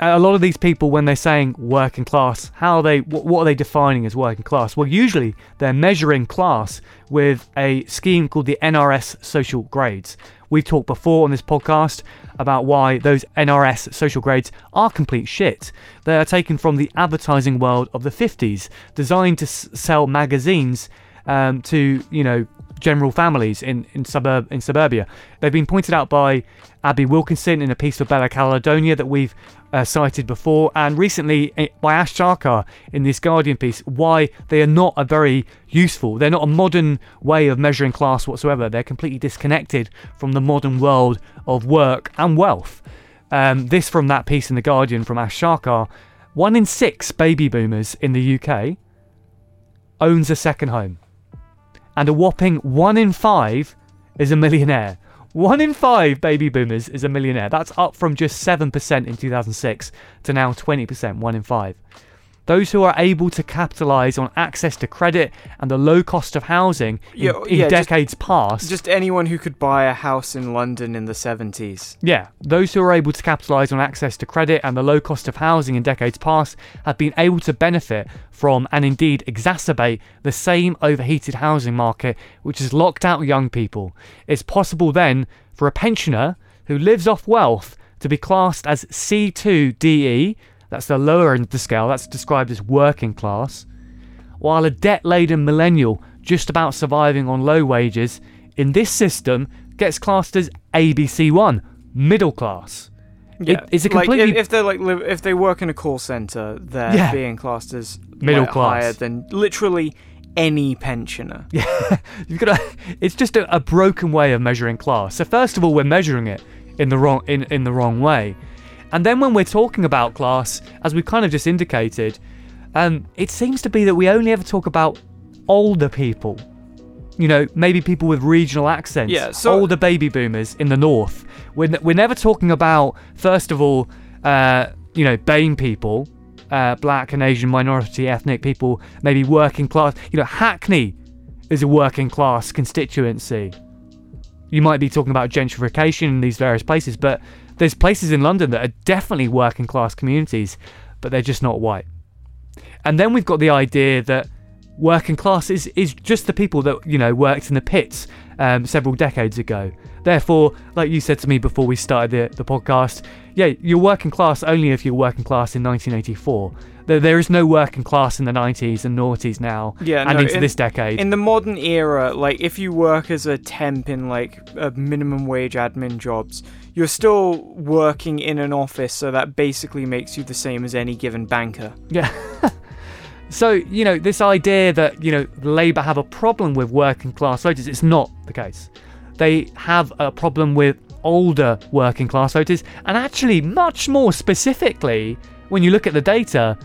a lot of these people when they're saying working class how are they what, are they defining as working class? Well usually they're measuring class with a scheme called the nrs social grades. We've talked before on this podcast about why those nrs social grades are complete shit. They are taken from the advertising world of the 50s designed to s- sell magazines um, to you know general families in in suburb in suburbia. They've been pointed out by Abi Wilkinson in a piece for Bella Caledonia that we've uh, cited before, and recently eh, by Ash Sarkar in this Guardian piece. Why they are not a very useful. They're not a modern way of measuring class whatsoever. They're completely disconnected from the modern world of work and wealth. Um, this from that piece in the Guardian from Ash Sarkar. One in six baby boomers in the UK owns a second home and a whopping one in five is a millionaire. One in five baby boomers is a millionaire. That's up from just 7% in 2006 to now 20%, one in five. Those who are able to capitalize on access to credit and the low cost of housing in, Yeah, in yeah, just- decades past. Just anyone who could buy a house in London in the 70s. Yeah, those who are able to capitalise on access to credit and the low cost of housing in decades past have been able to benefit from and indeed exacerbate the same overheated housing market which has locked out young people. It's possible then for a pensioner who lives off wealth to be classed as C2DE, that's the lower end of the scale, that's described as working class, while a debt laden millennial just about surviving on low wages in this system gets classed as ABC1, middle class. It- it's a like, completely- if, if they're like li- if they work in a call center, they're Yeah. being classed as Middle like, class. higher than literally any pensioner. Yeah, You've got to, it's just a, a broken way of measuring class. So first of all, we're measuring it in the wrong in, in the wrong way. And then when we're talking about class, as we kind of just indicated, um, it seems to be that we only ever talk about older people. You know, maybe people with regional accents. Yeah, so- older baby boomers in the north. We're, n- we're never talking about, first of all, uh, you know, BAME people, uh, black and Asian minority ethnic people, maybe working class. You know, Hackney is a working class constituency. You might be talking about gentrification in these various places, but there's places in London that are definitely working class communities, but they're just not white. And then we've got the idea that working class is, is just the people that, you know, worked in the pits um, several decades ago. Therefore, like you said to me before we started the, the podcast, yeah, you're working class only if you're working class in 1984. There, there is no working class in the 90s and noughties now Yeah, and no, into in- this decade. In the modern era, like if you work as a temp in like a minimum wage admin jobs, you're still working in an office, so that basically makes you the same as any given banker. Yeah. so, you know, this idea that, you know, Labour have a problem with working class voters, it's not the case. They have a problem with older working class voters, and actually, much more specifically, when you look at the data,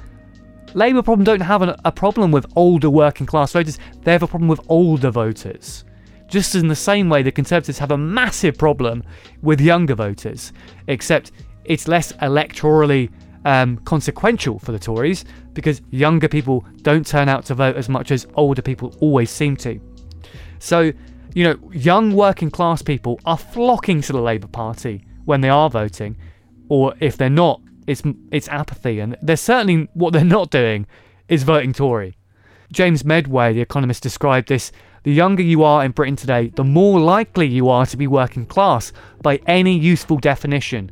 Labour problem don't have a problem with older working class voters, they have a problem with older voters. Just in the same way the Conservatives have a massive problem with younger voters, except it's less electorally um, consequential for the Tories because younger people don't turn out to vote as much as older people always seem to. So, you know, young working class people are flocking to the Labour Party when they are voting, or if they're not, it's it's apathy, and they're certainly what they're not doing is voting Tory. James Meadway, the economist, described this: the younger you are in Britain today, the more likely you are to be working class by any useful definition.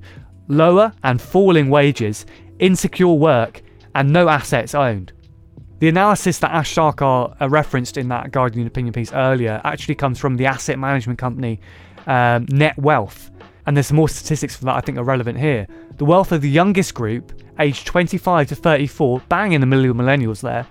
Lower and falling wages, insecure work, and no assets owned. The analysis that Ash Sarkar uh, referenced in that Guardian opinion piece earlier actually comes from the asset management company um, Netwealth. And there's some more statistics for that I think are relevant here. The wealth of the youngest group, aged 25 to 34, bang in the middle of millennials there,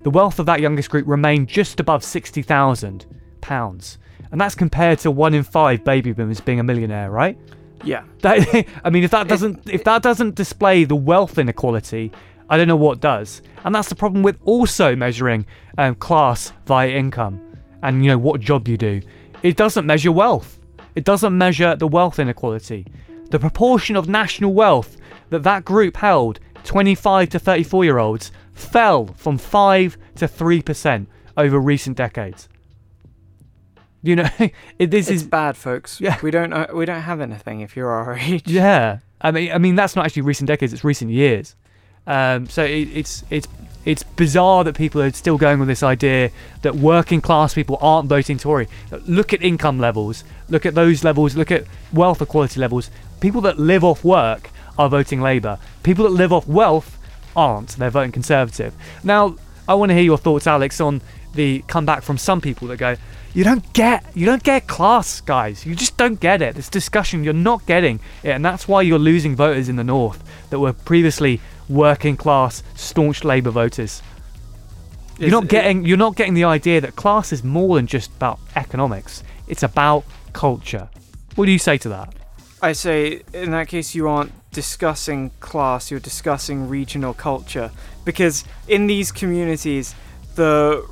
the wealth of that youngest group remained just above £60,000. And that's compared to one in five baby boomers being a millionaire, right? Yeah. That, I mean, if that doesn't if that doesn't display the wealth inequality, I don't know what does. And that's the problem with also measuring um, class via income and you know what job you do. It doesn't measure wealth. It doesn't measure the wealth inequality. The proportion of national wealth that that group held, 25 to 34 year olds, fell from 5 to 3% over recent decades. You know, it, this It's is bad, folks. Yeah. We don't uh, we don't have anything if you're our age. Yeah, I mean, I mean that's not actually recent decades; it's recent years. Um, so it, it's it's it's bizarre that people are still going with this idea that working class people aren't voting Tory. Look at income levels. Look at those levels. Look at wealth equality levels. People that live off work are voting Labour. People that live off wealth aren't. They're voting Conservative. Now, I want to hear your thoughts, Alex, on the comeback from some people that go, "You don't get, you don't get class, guys. You just don't get it. This discussion, you're not getting it, and that's why you're losing voters in the north that were previously working class, staunch Labour voters. You're not getting, you're not getting the idea that class is more than just about economics. It's about culture. What do you say to that? I say in that case you aren't discussing class, you're discussing regional culture because in these communities the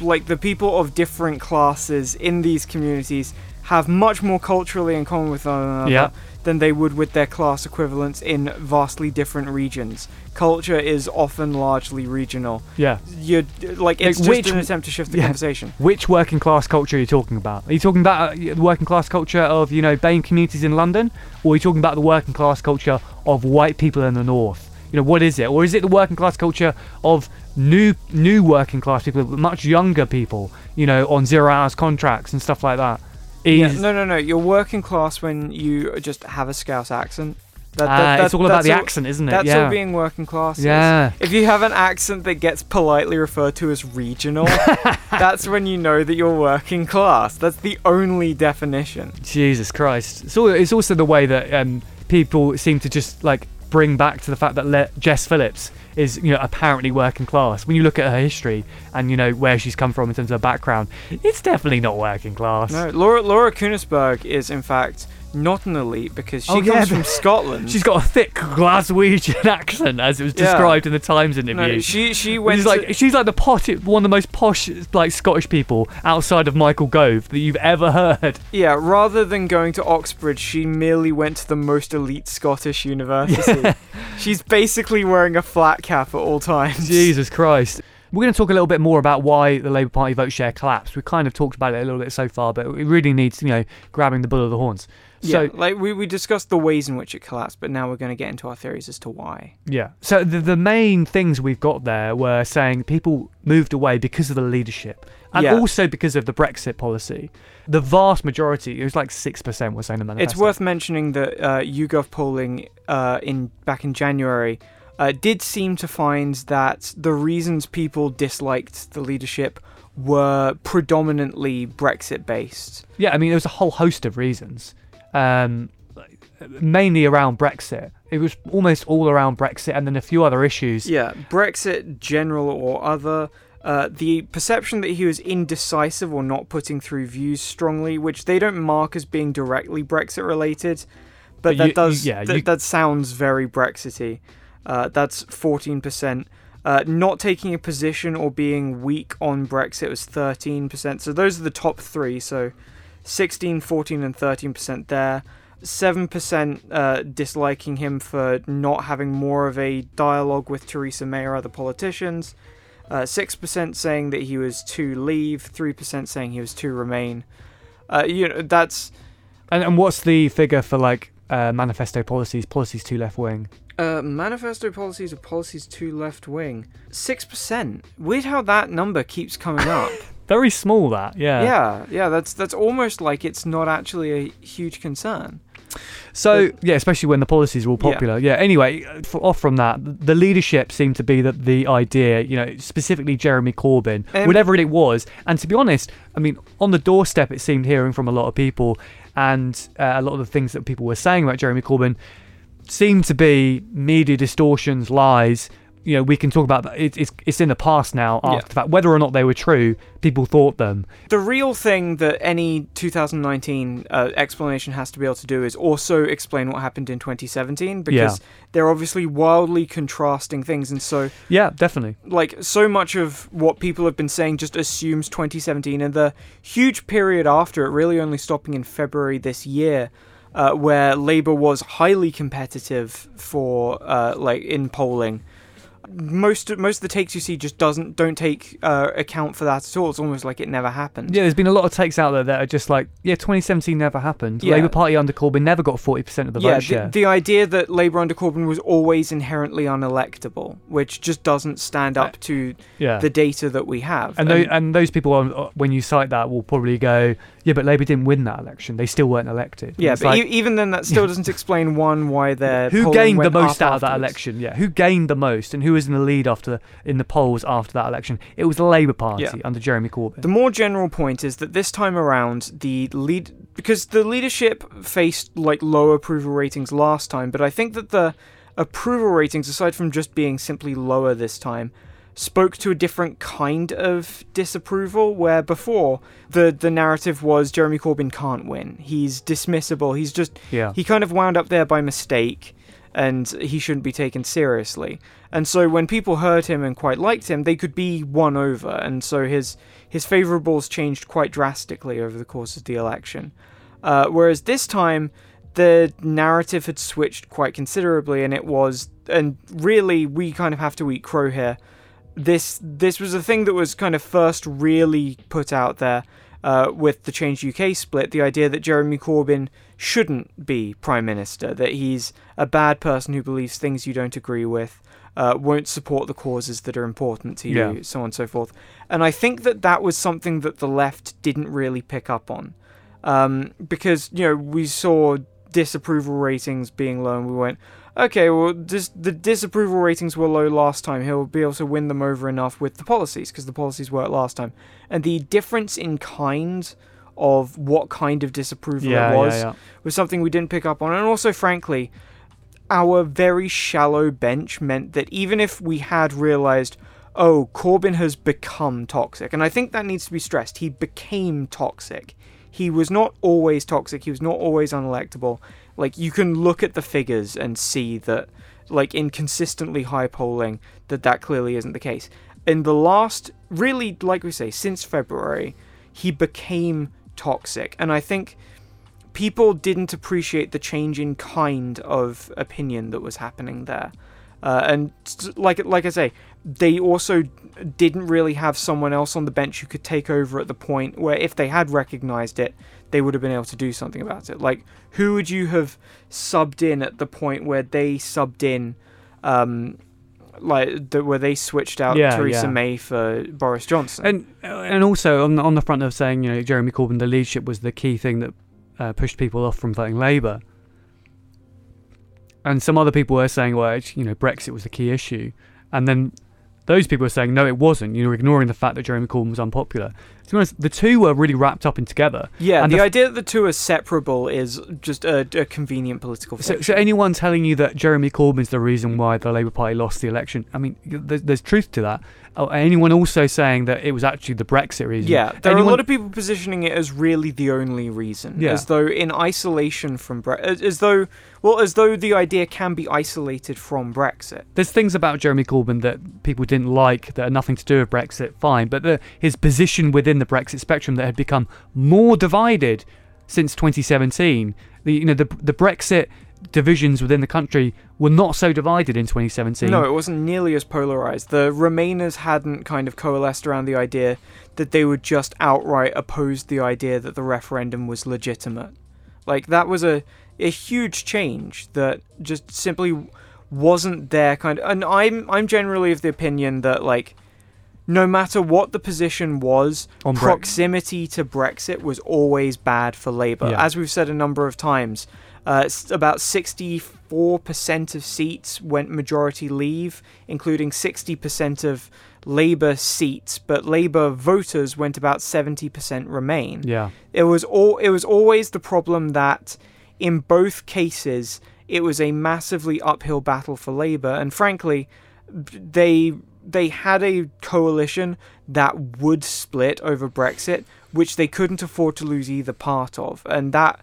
like the people of different classes in these communities have much more culturally in common with one another Yeah. Than they would with their class equivalents in vastly different regions. Culture is often largely regional. Yeah. You're like it's Like, just which- an attempt to shift the yeah. conversation. Which working class culture are you talking about? Are you talking about uh, the working class culture of, you know, BAME communities in London? Or are you talking about the working class culture of white people in the north? You know, what is it? Or is it the working class culture of new new working class people, much younger people, you know, on zero hours contracts and stuff like that? Yeah, no, no, no. You're working class when you just have a Scouse accent. That, Ah, it's all about the all- accent, isn't it? That's yeah. all being working class. Yeah. If you have an accent that gets politely referred to as regional, that's when you know that you're working class. That's the only definition. Jesus Christ. So it's also the way that um, people seem to just like bring back to the fact that Le- Jess Phillips is, you know, apparently working class. When you look at her history and you know where she's come from in terms of her background, it's definitely not working class. No, Laura Laura Kuenssberg is in fact not an elite because she Oh, comes yeah, from Scotland. She's got a thick Glaswegian accent, as it was Yeah. described in the Times interview. no, she she went She's like she's like the posh, one of the most posh like Scottish people outside of Michael Gove that you've ever heard. yeah. Rather than going to Oxbridge, she merely went to the most elite Scottish university. She's basically wearing a flat cap at all times. Jesus Christ. We're going to talk a little bit more about why the Labour Party vote share collapsed. We've kind of talked about it a little bit so far, but it really needs, you know, grabbing the bull of the horns. Yeah, like we, we discussed the ways in which it collapsed, but now we're going to get into our theories as to why. Yeah. So the, the main things we've got there were saying people moved away because of the leadership and Yeah. also because of the Brexit policy. The vast majority, it was like 6% were saying the manifesto. It's worth mentioning that uh, YouGov polling uh, in back in January uh, did seem to find that the reasons people disliked the leadership were predominantly Brexit based. Yeah, I mean, there was a whole host of reasons. Um, mainly around Brexit. It was almost all around Brexit and then a few other issues. Yeah, Brexit, general or other. Uh, the perception that he was indecisive or not putting through views strongly, which they don't mark as being directly Brexit related, but, But that you- does yeah, th- you- that sounds very Brexity. Uh, that's fourteen percent. Uh, not taking a position or being weak on Brexit was 13%. So those are the top three. So 16, 14, and 13% there. 7% uh, disliking him for not having more of a dialogue with Theresa May or other politicians. Uh, 6% saying that he was to leave. 3% saying he was to remain. Uh, you know, that's. And, and what's the figure for like uh, manifesto policies, policies to left wing? Uh, manifesto policies or policies to left wing. 6%. Weird how that number keeps coming up. Very small, that, yeah. yeah, yeah, that's that's almost like it's not actually a huge concern. So, yeah, especially when the policies are all popular. Yeah, anyway, f- off from that, the leadership seemed to be that the idea, you know, specifically Jeremy Corbyn, Um, whatever it was. And to be honest, I mean, on the doorstep, it seemed hearing from a lot of people, and uh, a lot of the things that people were saying about Jeremy Corbyn seemed to be media distortions, lies. You know, we can talk about that. It, it's it's in the past now. After Yeah. the fact, whether or not they were true, people thought them. The real thing that any 2019 uh, explanation has to be able to do is also explain what happened in 2017 because they're obviously wildly contrasting things, and so Yeah, definitely. like so much of what people have been saying just assumes 2017 and the huge period after it really only stopping in February this year uh, where Labour was highly competitive for uh, like in polling most most of the takes you see just doesn't don't take uh, account for that at all it's almost like it never happened Yeah, there's been a lot of takes out there that are just like, yeah, 2017 never happened. Yeah. Labour Party under Corbyn never got 40% of the yeah, vote the, share. the idea that Labour under Corbyn was always inherently unelectable, which just doesn't stand up to yeah. the data that we have. and, tho- and those people, on- when you cite that, will probably go, yeah, but Labour didn't win that election. They still weren't elected. Yeah, but like, e- even then, that still doesn't explain one why they're who gained the most out of that election? Yeah, who gained the most and who was in the lead after in the polls after that election? It was the Labour Party Yeah. under Jeremy Corbyn. The more general point is that this time around, the lead because the leadership faced like low approval ratings last time, but I think that the approval ratings, aside from just being simply lower this time, spoke to a different kind of disapproval. Where before the the narrative was Jeremy Corbyn can't win, he's dismissible, he's just yeah, he kind of wound up there by mistake and he shouldn't be taken seriously. And so when people heard him and quite liked him, they could be won over. And so his his favorables changed quite drastically over the course of the election. Uh, whereas this time, the narrative had switched quite considerably, and it was, and really, we kind of have to eat crow here. This this was a thing that was kind of first really put out there uh, with the Change UK split. The idea that Jeremy Corbyn shouldn't be prime minister, that he's a bad person who believes things you don't agree with, uh, won't support the causes that are important to you, Yeah. so on and so forth. And I think that that was something that the left didn't really pick up on, um, because you know we saw disapproval ratings being low, and we went, okay, well, dis- the disapproval ratings were low last time. He'll be able to win them over enough with the policies because the policies worked last time, and the difference in kind of what kind of disapproval yeah, it was yeah, yeah. was something we didn't pick up on. And also, frankly, our very shallow bench meant that even if we had realized, oh, Corbyn has become toxic, and I think that needs to be stressed, he became toxic. he was not always toxic. He was not always unelectable. Like you can look at the figures and see that, like in consistently high polling, that that clearly isn't the case. In the last, really, like we say, since February, he became toxic, and I think people didn't appreciate the change in kind of opinion that was happening there. Uh, and like like I say, they also didn't really have someone else on the bench who could take over at the point where if they had recognized it, they would have been able to do something about it. Like who would you have subbed in at the point where they subbed in, um, like the, where they switched out Yeah, Theresa yeah. May for Boris Johnson? And and also on the, on the front of saying you know Jeremy Corbyn, the leadership was the key thing that uh, pushed people off from voting Labour. And some other people were saying, well, you know, Brexit was the key issue, and then those people are saying, no, it wasn't. You know, ignoring the fact that Jeremy Corbyn was unpopular. To be honest, the two were really wrapped up in together. yeah, and the the f- idea that the two are separable is just a, a convenient political So, so anyone telling you that Jeremy Corbyn's the reason why the Labour Party lost the election, I mean, there's, there's truth to that. Oh, anyone also saying that it was actually the Brexit reason? Yeah, there are a lot of people positioning it as really the only reason, Yeah. as though in isolation from Bre- as, as though well, as though the idea can be isolated from Brexit. there's things about Jeremy Corbyn that people didn't like that had nothing to do with Brexit, fine, but the, his position within the Brexit spectrum that had become more divided since 2017. The you know the the Brexit divisions within the country were not so divided in 2017. No, it wasn't nearly as polarized. The Remainers hadn't kind of coalesced around the idea that they would just outright oppose the idea that the referendum was legitimate. Like that was a a huge change that just simply wasn't there kind of and I'm I'm generally of the opinion that like no matter what the position was, On proximity to Brexit was always bad for Labour. Yeah. As we've said a number of times, uh, about 64% of seats went majority leave, including 60% of Labour seats, but Labour voters went about 70% remain. Yeah. It was all it was always the problem that in both cases it was a massively uphill battle for Labour and frankly they they had a coalition that would split over Brexit which they couldn't afford to lose either part of and that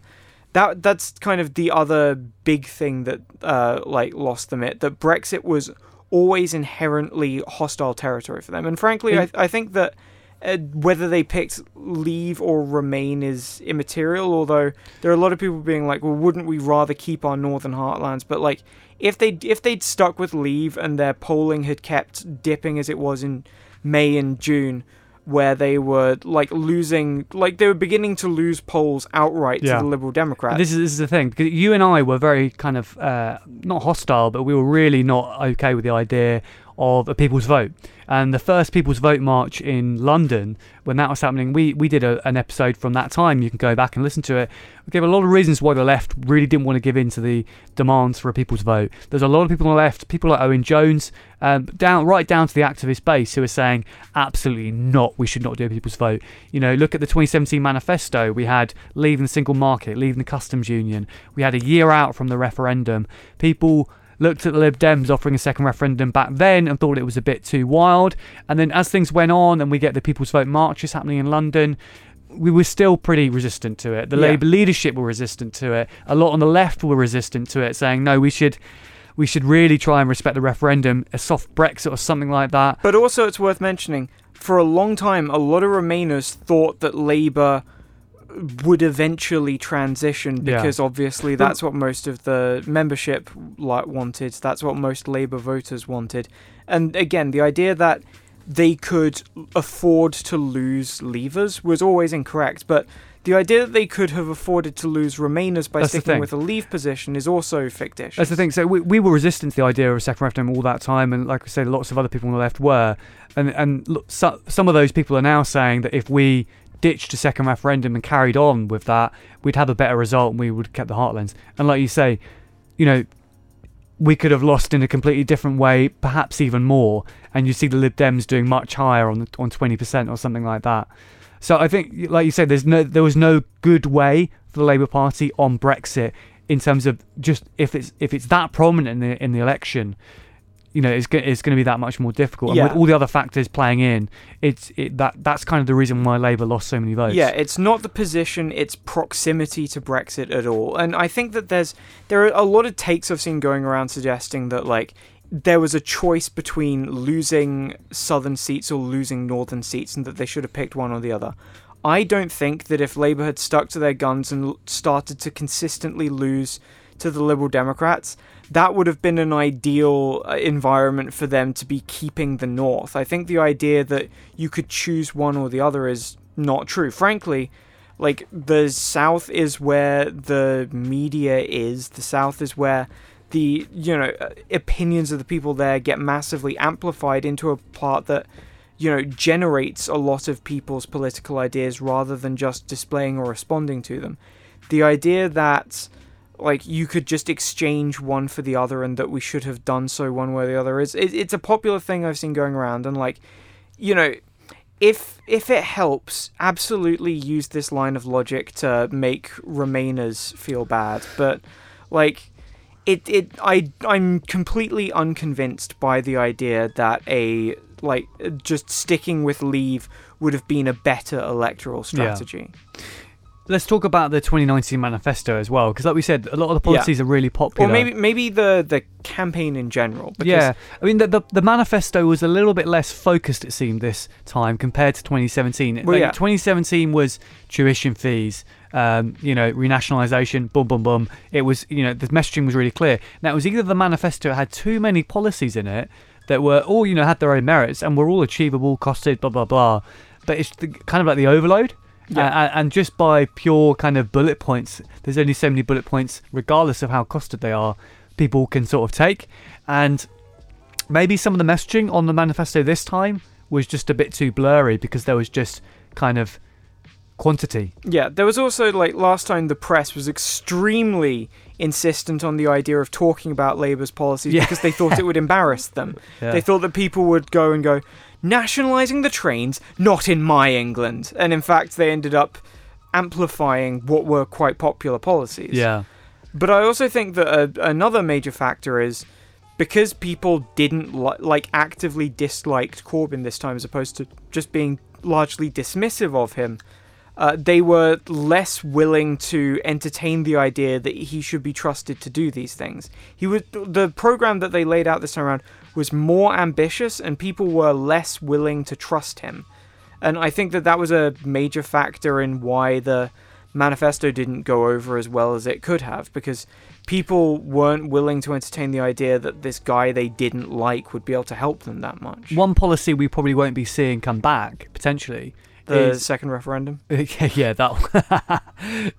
that that's kind of the other big thing that uh, like lost them it that Brexit was always inherently hostile territory for them and frankly I, I think that uh, whether they picked leave or remain is immaterial. Although there are a lot of people being like, "Well, wouldn't we rather keep our northern heartlands?" But like, if they if they'd stuck with leave and their polling had kept dipping as it was in May and June, where they were like losing, like they were beginning to lose polls outright Yeah. to the Liberal Democrats. This is, this is the thing because you and I were very kind of uh, not hostile, but we were really not okay with the idea of a people's vote. And the first people's vote march in London, when that was happening, we we did a, an episode from that time. You can go back and listen to it. We gave a lot of reasons why the left really didn't want to give in to the demands for a people's vote. There's a lot of people on the left, people like Owen Jones, um, down right down to the activist base, who are saying absolutely not. We should not do a people's vote. You know, look at the 2017 manifesto. We had leaving the single market, leaving the customs union. We had a year out from the referendum. People looked at the Lib Dems offering a second referendum back then and thought it was a bit too wild. And then as things went on and we get the People's Vote marches happening in London, we were still pretty resistant to it. The Yeah. Labour leadership were resistant to it. A lot on the left were resistant to it, saying no, we should we should really try and respect the referendum, a soft Brexit or something like that. But also, it's worth mentioning for a long time, a lot of Remainers thought that Labour would eventually transition Yeah. because obviously that's what most of the membership like wanted. That's what most Labour voters wanted. And again, the idea that they could afford to lose Leavers was always incorrect. But the idea that they could have afforded to lose Remainers by That's sticking with a Leave position is also fictitious. That's the thing. So we, we were resistant to the idea of a second referendum all that time, and like I said, lots of other people on the left were. And and look, so, some of those people are now saying that if we ditched a second referendum and carried on with that, we'd have a better result and we would have kept the heartlands. And like you say, you know, we could have lost in a completely different way, perhaps even more. And you see the Lib Dems doing much higher on the, on twenty percent or something like that. So I think, like you said, there's no there was no good way for the Labour Party on Brexit in terms of just if it's if it's that prominent in the in the election, you know, it's, it's going to be that much more difficult. And with all the other factors playing in, it's it, that that's kind of the reason why Labour lost so many votes. Yeah, it's not the position, it's proximity to Brexit at all. And I think that there's there are a lot of takes I've seen going around suggesting that like there was a choice between losing southern seats or losing northern seats and that they should have picked one or the other. I don't think that if Labour had stuck to their guns and started to consistently lose to the Liberal Democrats, that would have been an ideal uh, environment for them to be keeping the North. I think the idea that you could choose one or the other is not true. Frankly, like the South is where the media is, the South is where the you know uh, opinions of the people there get massively amplified into a part that you know generates a lot of people's political ideas rather than just displaying or responding to them the idea that like you could just exchange one for the other and that we should have done so one way or the other. Is it, it's a popular thing i've seen going around and like you know if if it helps absolutely use this line of logic to make remainers feel bad. But like it it I I'm completely unconvinced by the idea that a like just sticking with leave would have been a better electoral strategy. Let's talk about the 2019 manifesto as well, because like we said, a lot of the policies are really popular. Or maybe maybe the the campaign in general. Because, yeah, I mean the, the the manifesto was a little bit less focused. It seemed this time compared to 2017. Well, Like, yeah. 2017 was tuition fees, um, you know, renationalisation, boom, boom, boom. It was, you know, the messaging was really clear. Now it was either the manifesto had too many policies in it that were all, you know, had their own merits and were all achievable, costed, blah blah blah. But it's the, kind of like the overload. Yeah. And just by pure kind of bullet points, there's only so many bullet points, regardless of how costed they are, people can sort of take. And maybe some of the messaging on the manifesto this time was just a bit too blurry because there was just kind of quantity. Yeah, there was also like last time the press was extremely insistent on the idea of talking about Labour's policies Yeah. because they thought it would embarrass them. Yeah. They thought that people would go and go, nationalising the trains, not in my England. And in fact, they ended up amplifying what were quite popular policies. Yeah. But I also think that uh another major factor is because people didn't li- like actively disliked Corbyn this time as opposed to just being largely dismissive of him. Uh, they were less willing to entertain the idea that he should be trusted to do these things. He was the program that they laid out this time around was more ambitious, and people were less willing to trust him. And I think that that was a major factor in why the manifesto didn't go over as well as it could have because people weren't willing to entertain the idea that this guy they didn't like would be able to help them that much. One policy we probably won't be seeing come back potentially The is second referendum. yeah, that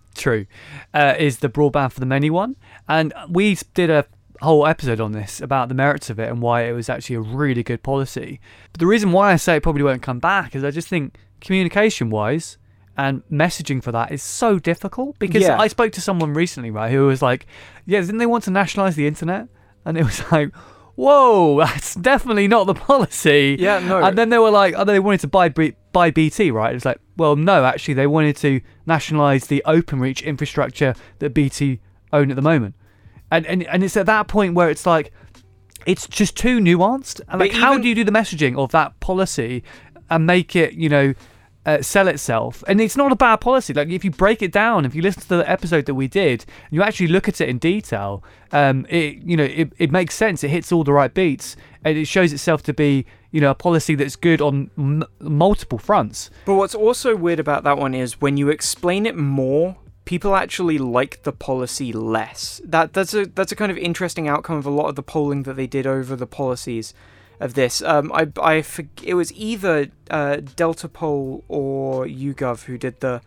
true. Uh, is the broadband for the many one, and we did a whole episode on this about the merits of it and why it was actually a really good policy. But the reason why I say it probably won't come back is I just think communication wise and messaging for that is so difficult because Yeah. I spoke to someone recently, right, who was like, "Yeah, didn't they want to nationalize the internet?" And it was like. Whoa, that's definitely not the policy. Yeah, no. And then they were like, oh, they wanted to buy B- buy BT, right? It's like, well, no, actually, they wanted to nationalise the OpenReach infrastructure that BT own at the moment, and and and it's at that point where it's like, it's just too nuanced. And like, But how do you do the messaging of that policy and make it, you know? Uh, sell itself, and it's not a bad policy. Like if you break it down, if you listen to the episode that we did, and you actually look at it in detail, um, it you know it, it makes sense. It hits all the right beats, and it shows itself to be you know a policy that's good on m- multiple fronts. But what's also weird about that one is when you explain it more, people actually like the policy less. That that's a that's a kind of interesting outcome of a lot of the polling that they did over the policies of this. Um, I I forg- it was either uh, Delta Poll or YouGov who did the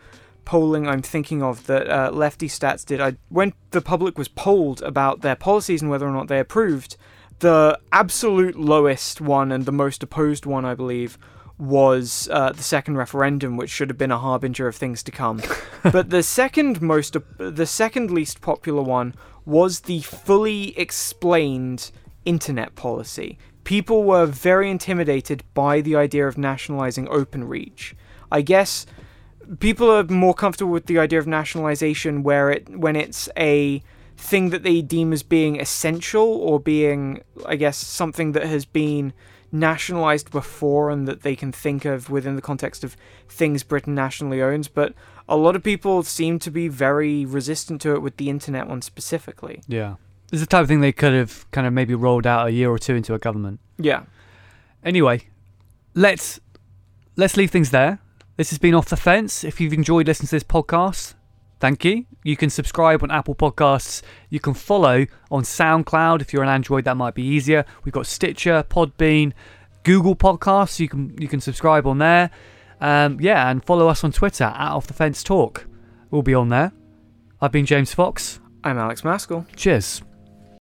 polling I'm thinking of that uh, Lefty Stats did. I when the public was polled about their policies and whether or not they approved, the absolute lowest one and the most opposed one, I believe, was uh, the second referendum, which should have been a harbinger of things to come. but the second most, the second least popular one was the fully explained internet policy. People were very intimidated by the idea of nationalizing OpenReach. I guess people are more comfortable with the idea of nationalization where it when it's a thing that they deem as being essential or being, I guess, something that has been nationalized before and that they can think of within the context of things Britain nationally owns. But a lot of people seem to be very resistant to it with the internet one specifically. Yeah. It's the type of thing they could have kind of maybe rolled out a year or two into a government. Yeah. Anyway, let's let's leave things there. This has been off the fence. If you've enjoyed listening to this podcast, thank you. You can subscribe on Apple Podcasts. You can follow on SoundCloud. If you're an Android, that might be easier. We've got Stitcher, Podbean, Google Podcasts. You can you can subscribe on there. Um, yeah, and follow us on Twitter at Off the Fence Talk. We'll be on there. I've been James Fox. I'm Alex Maskell. Cheers.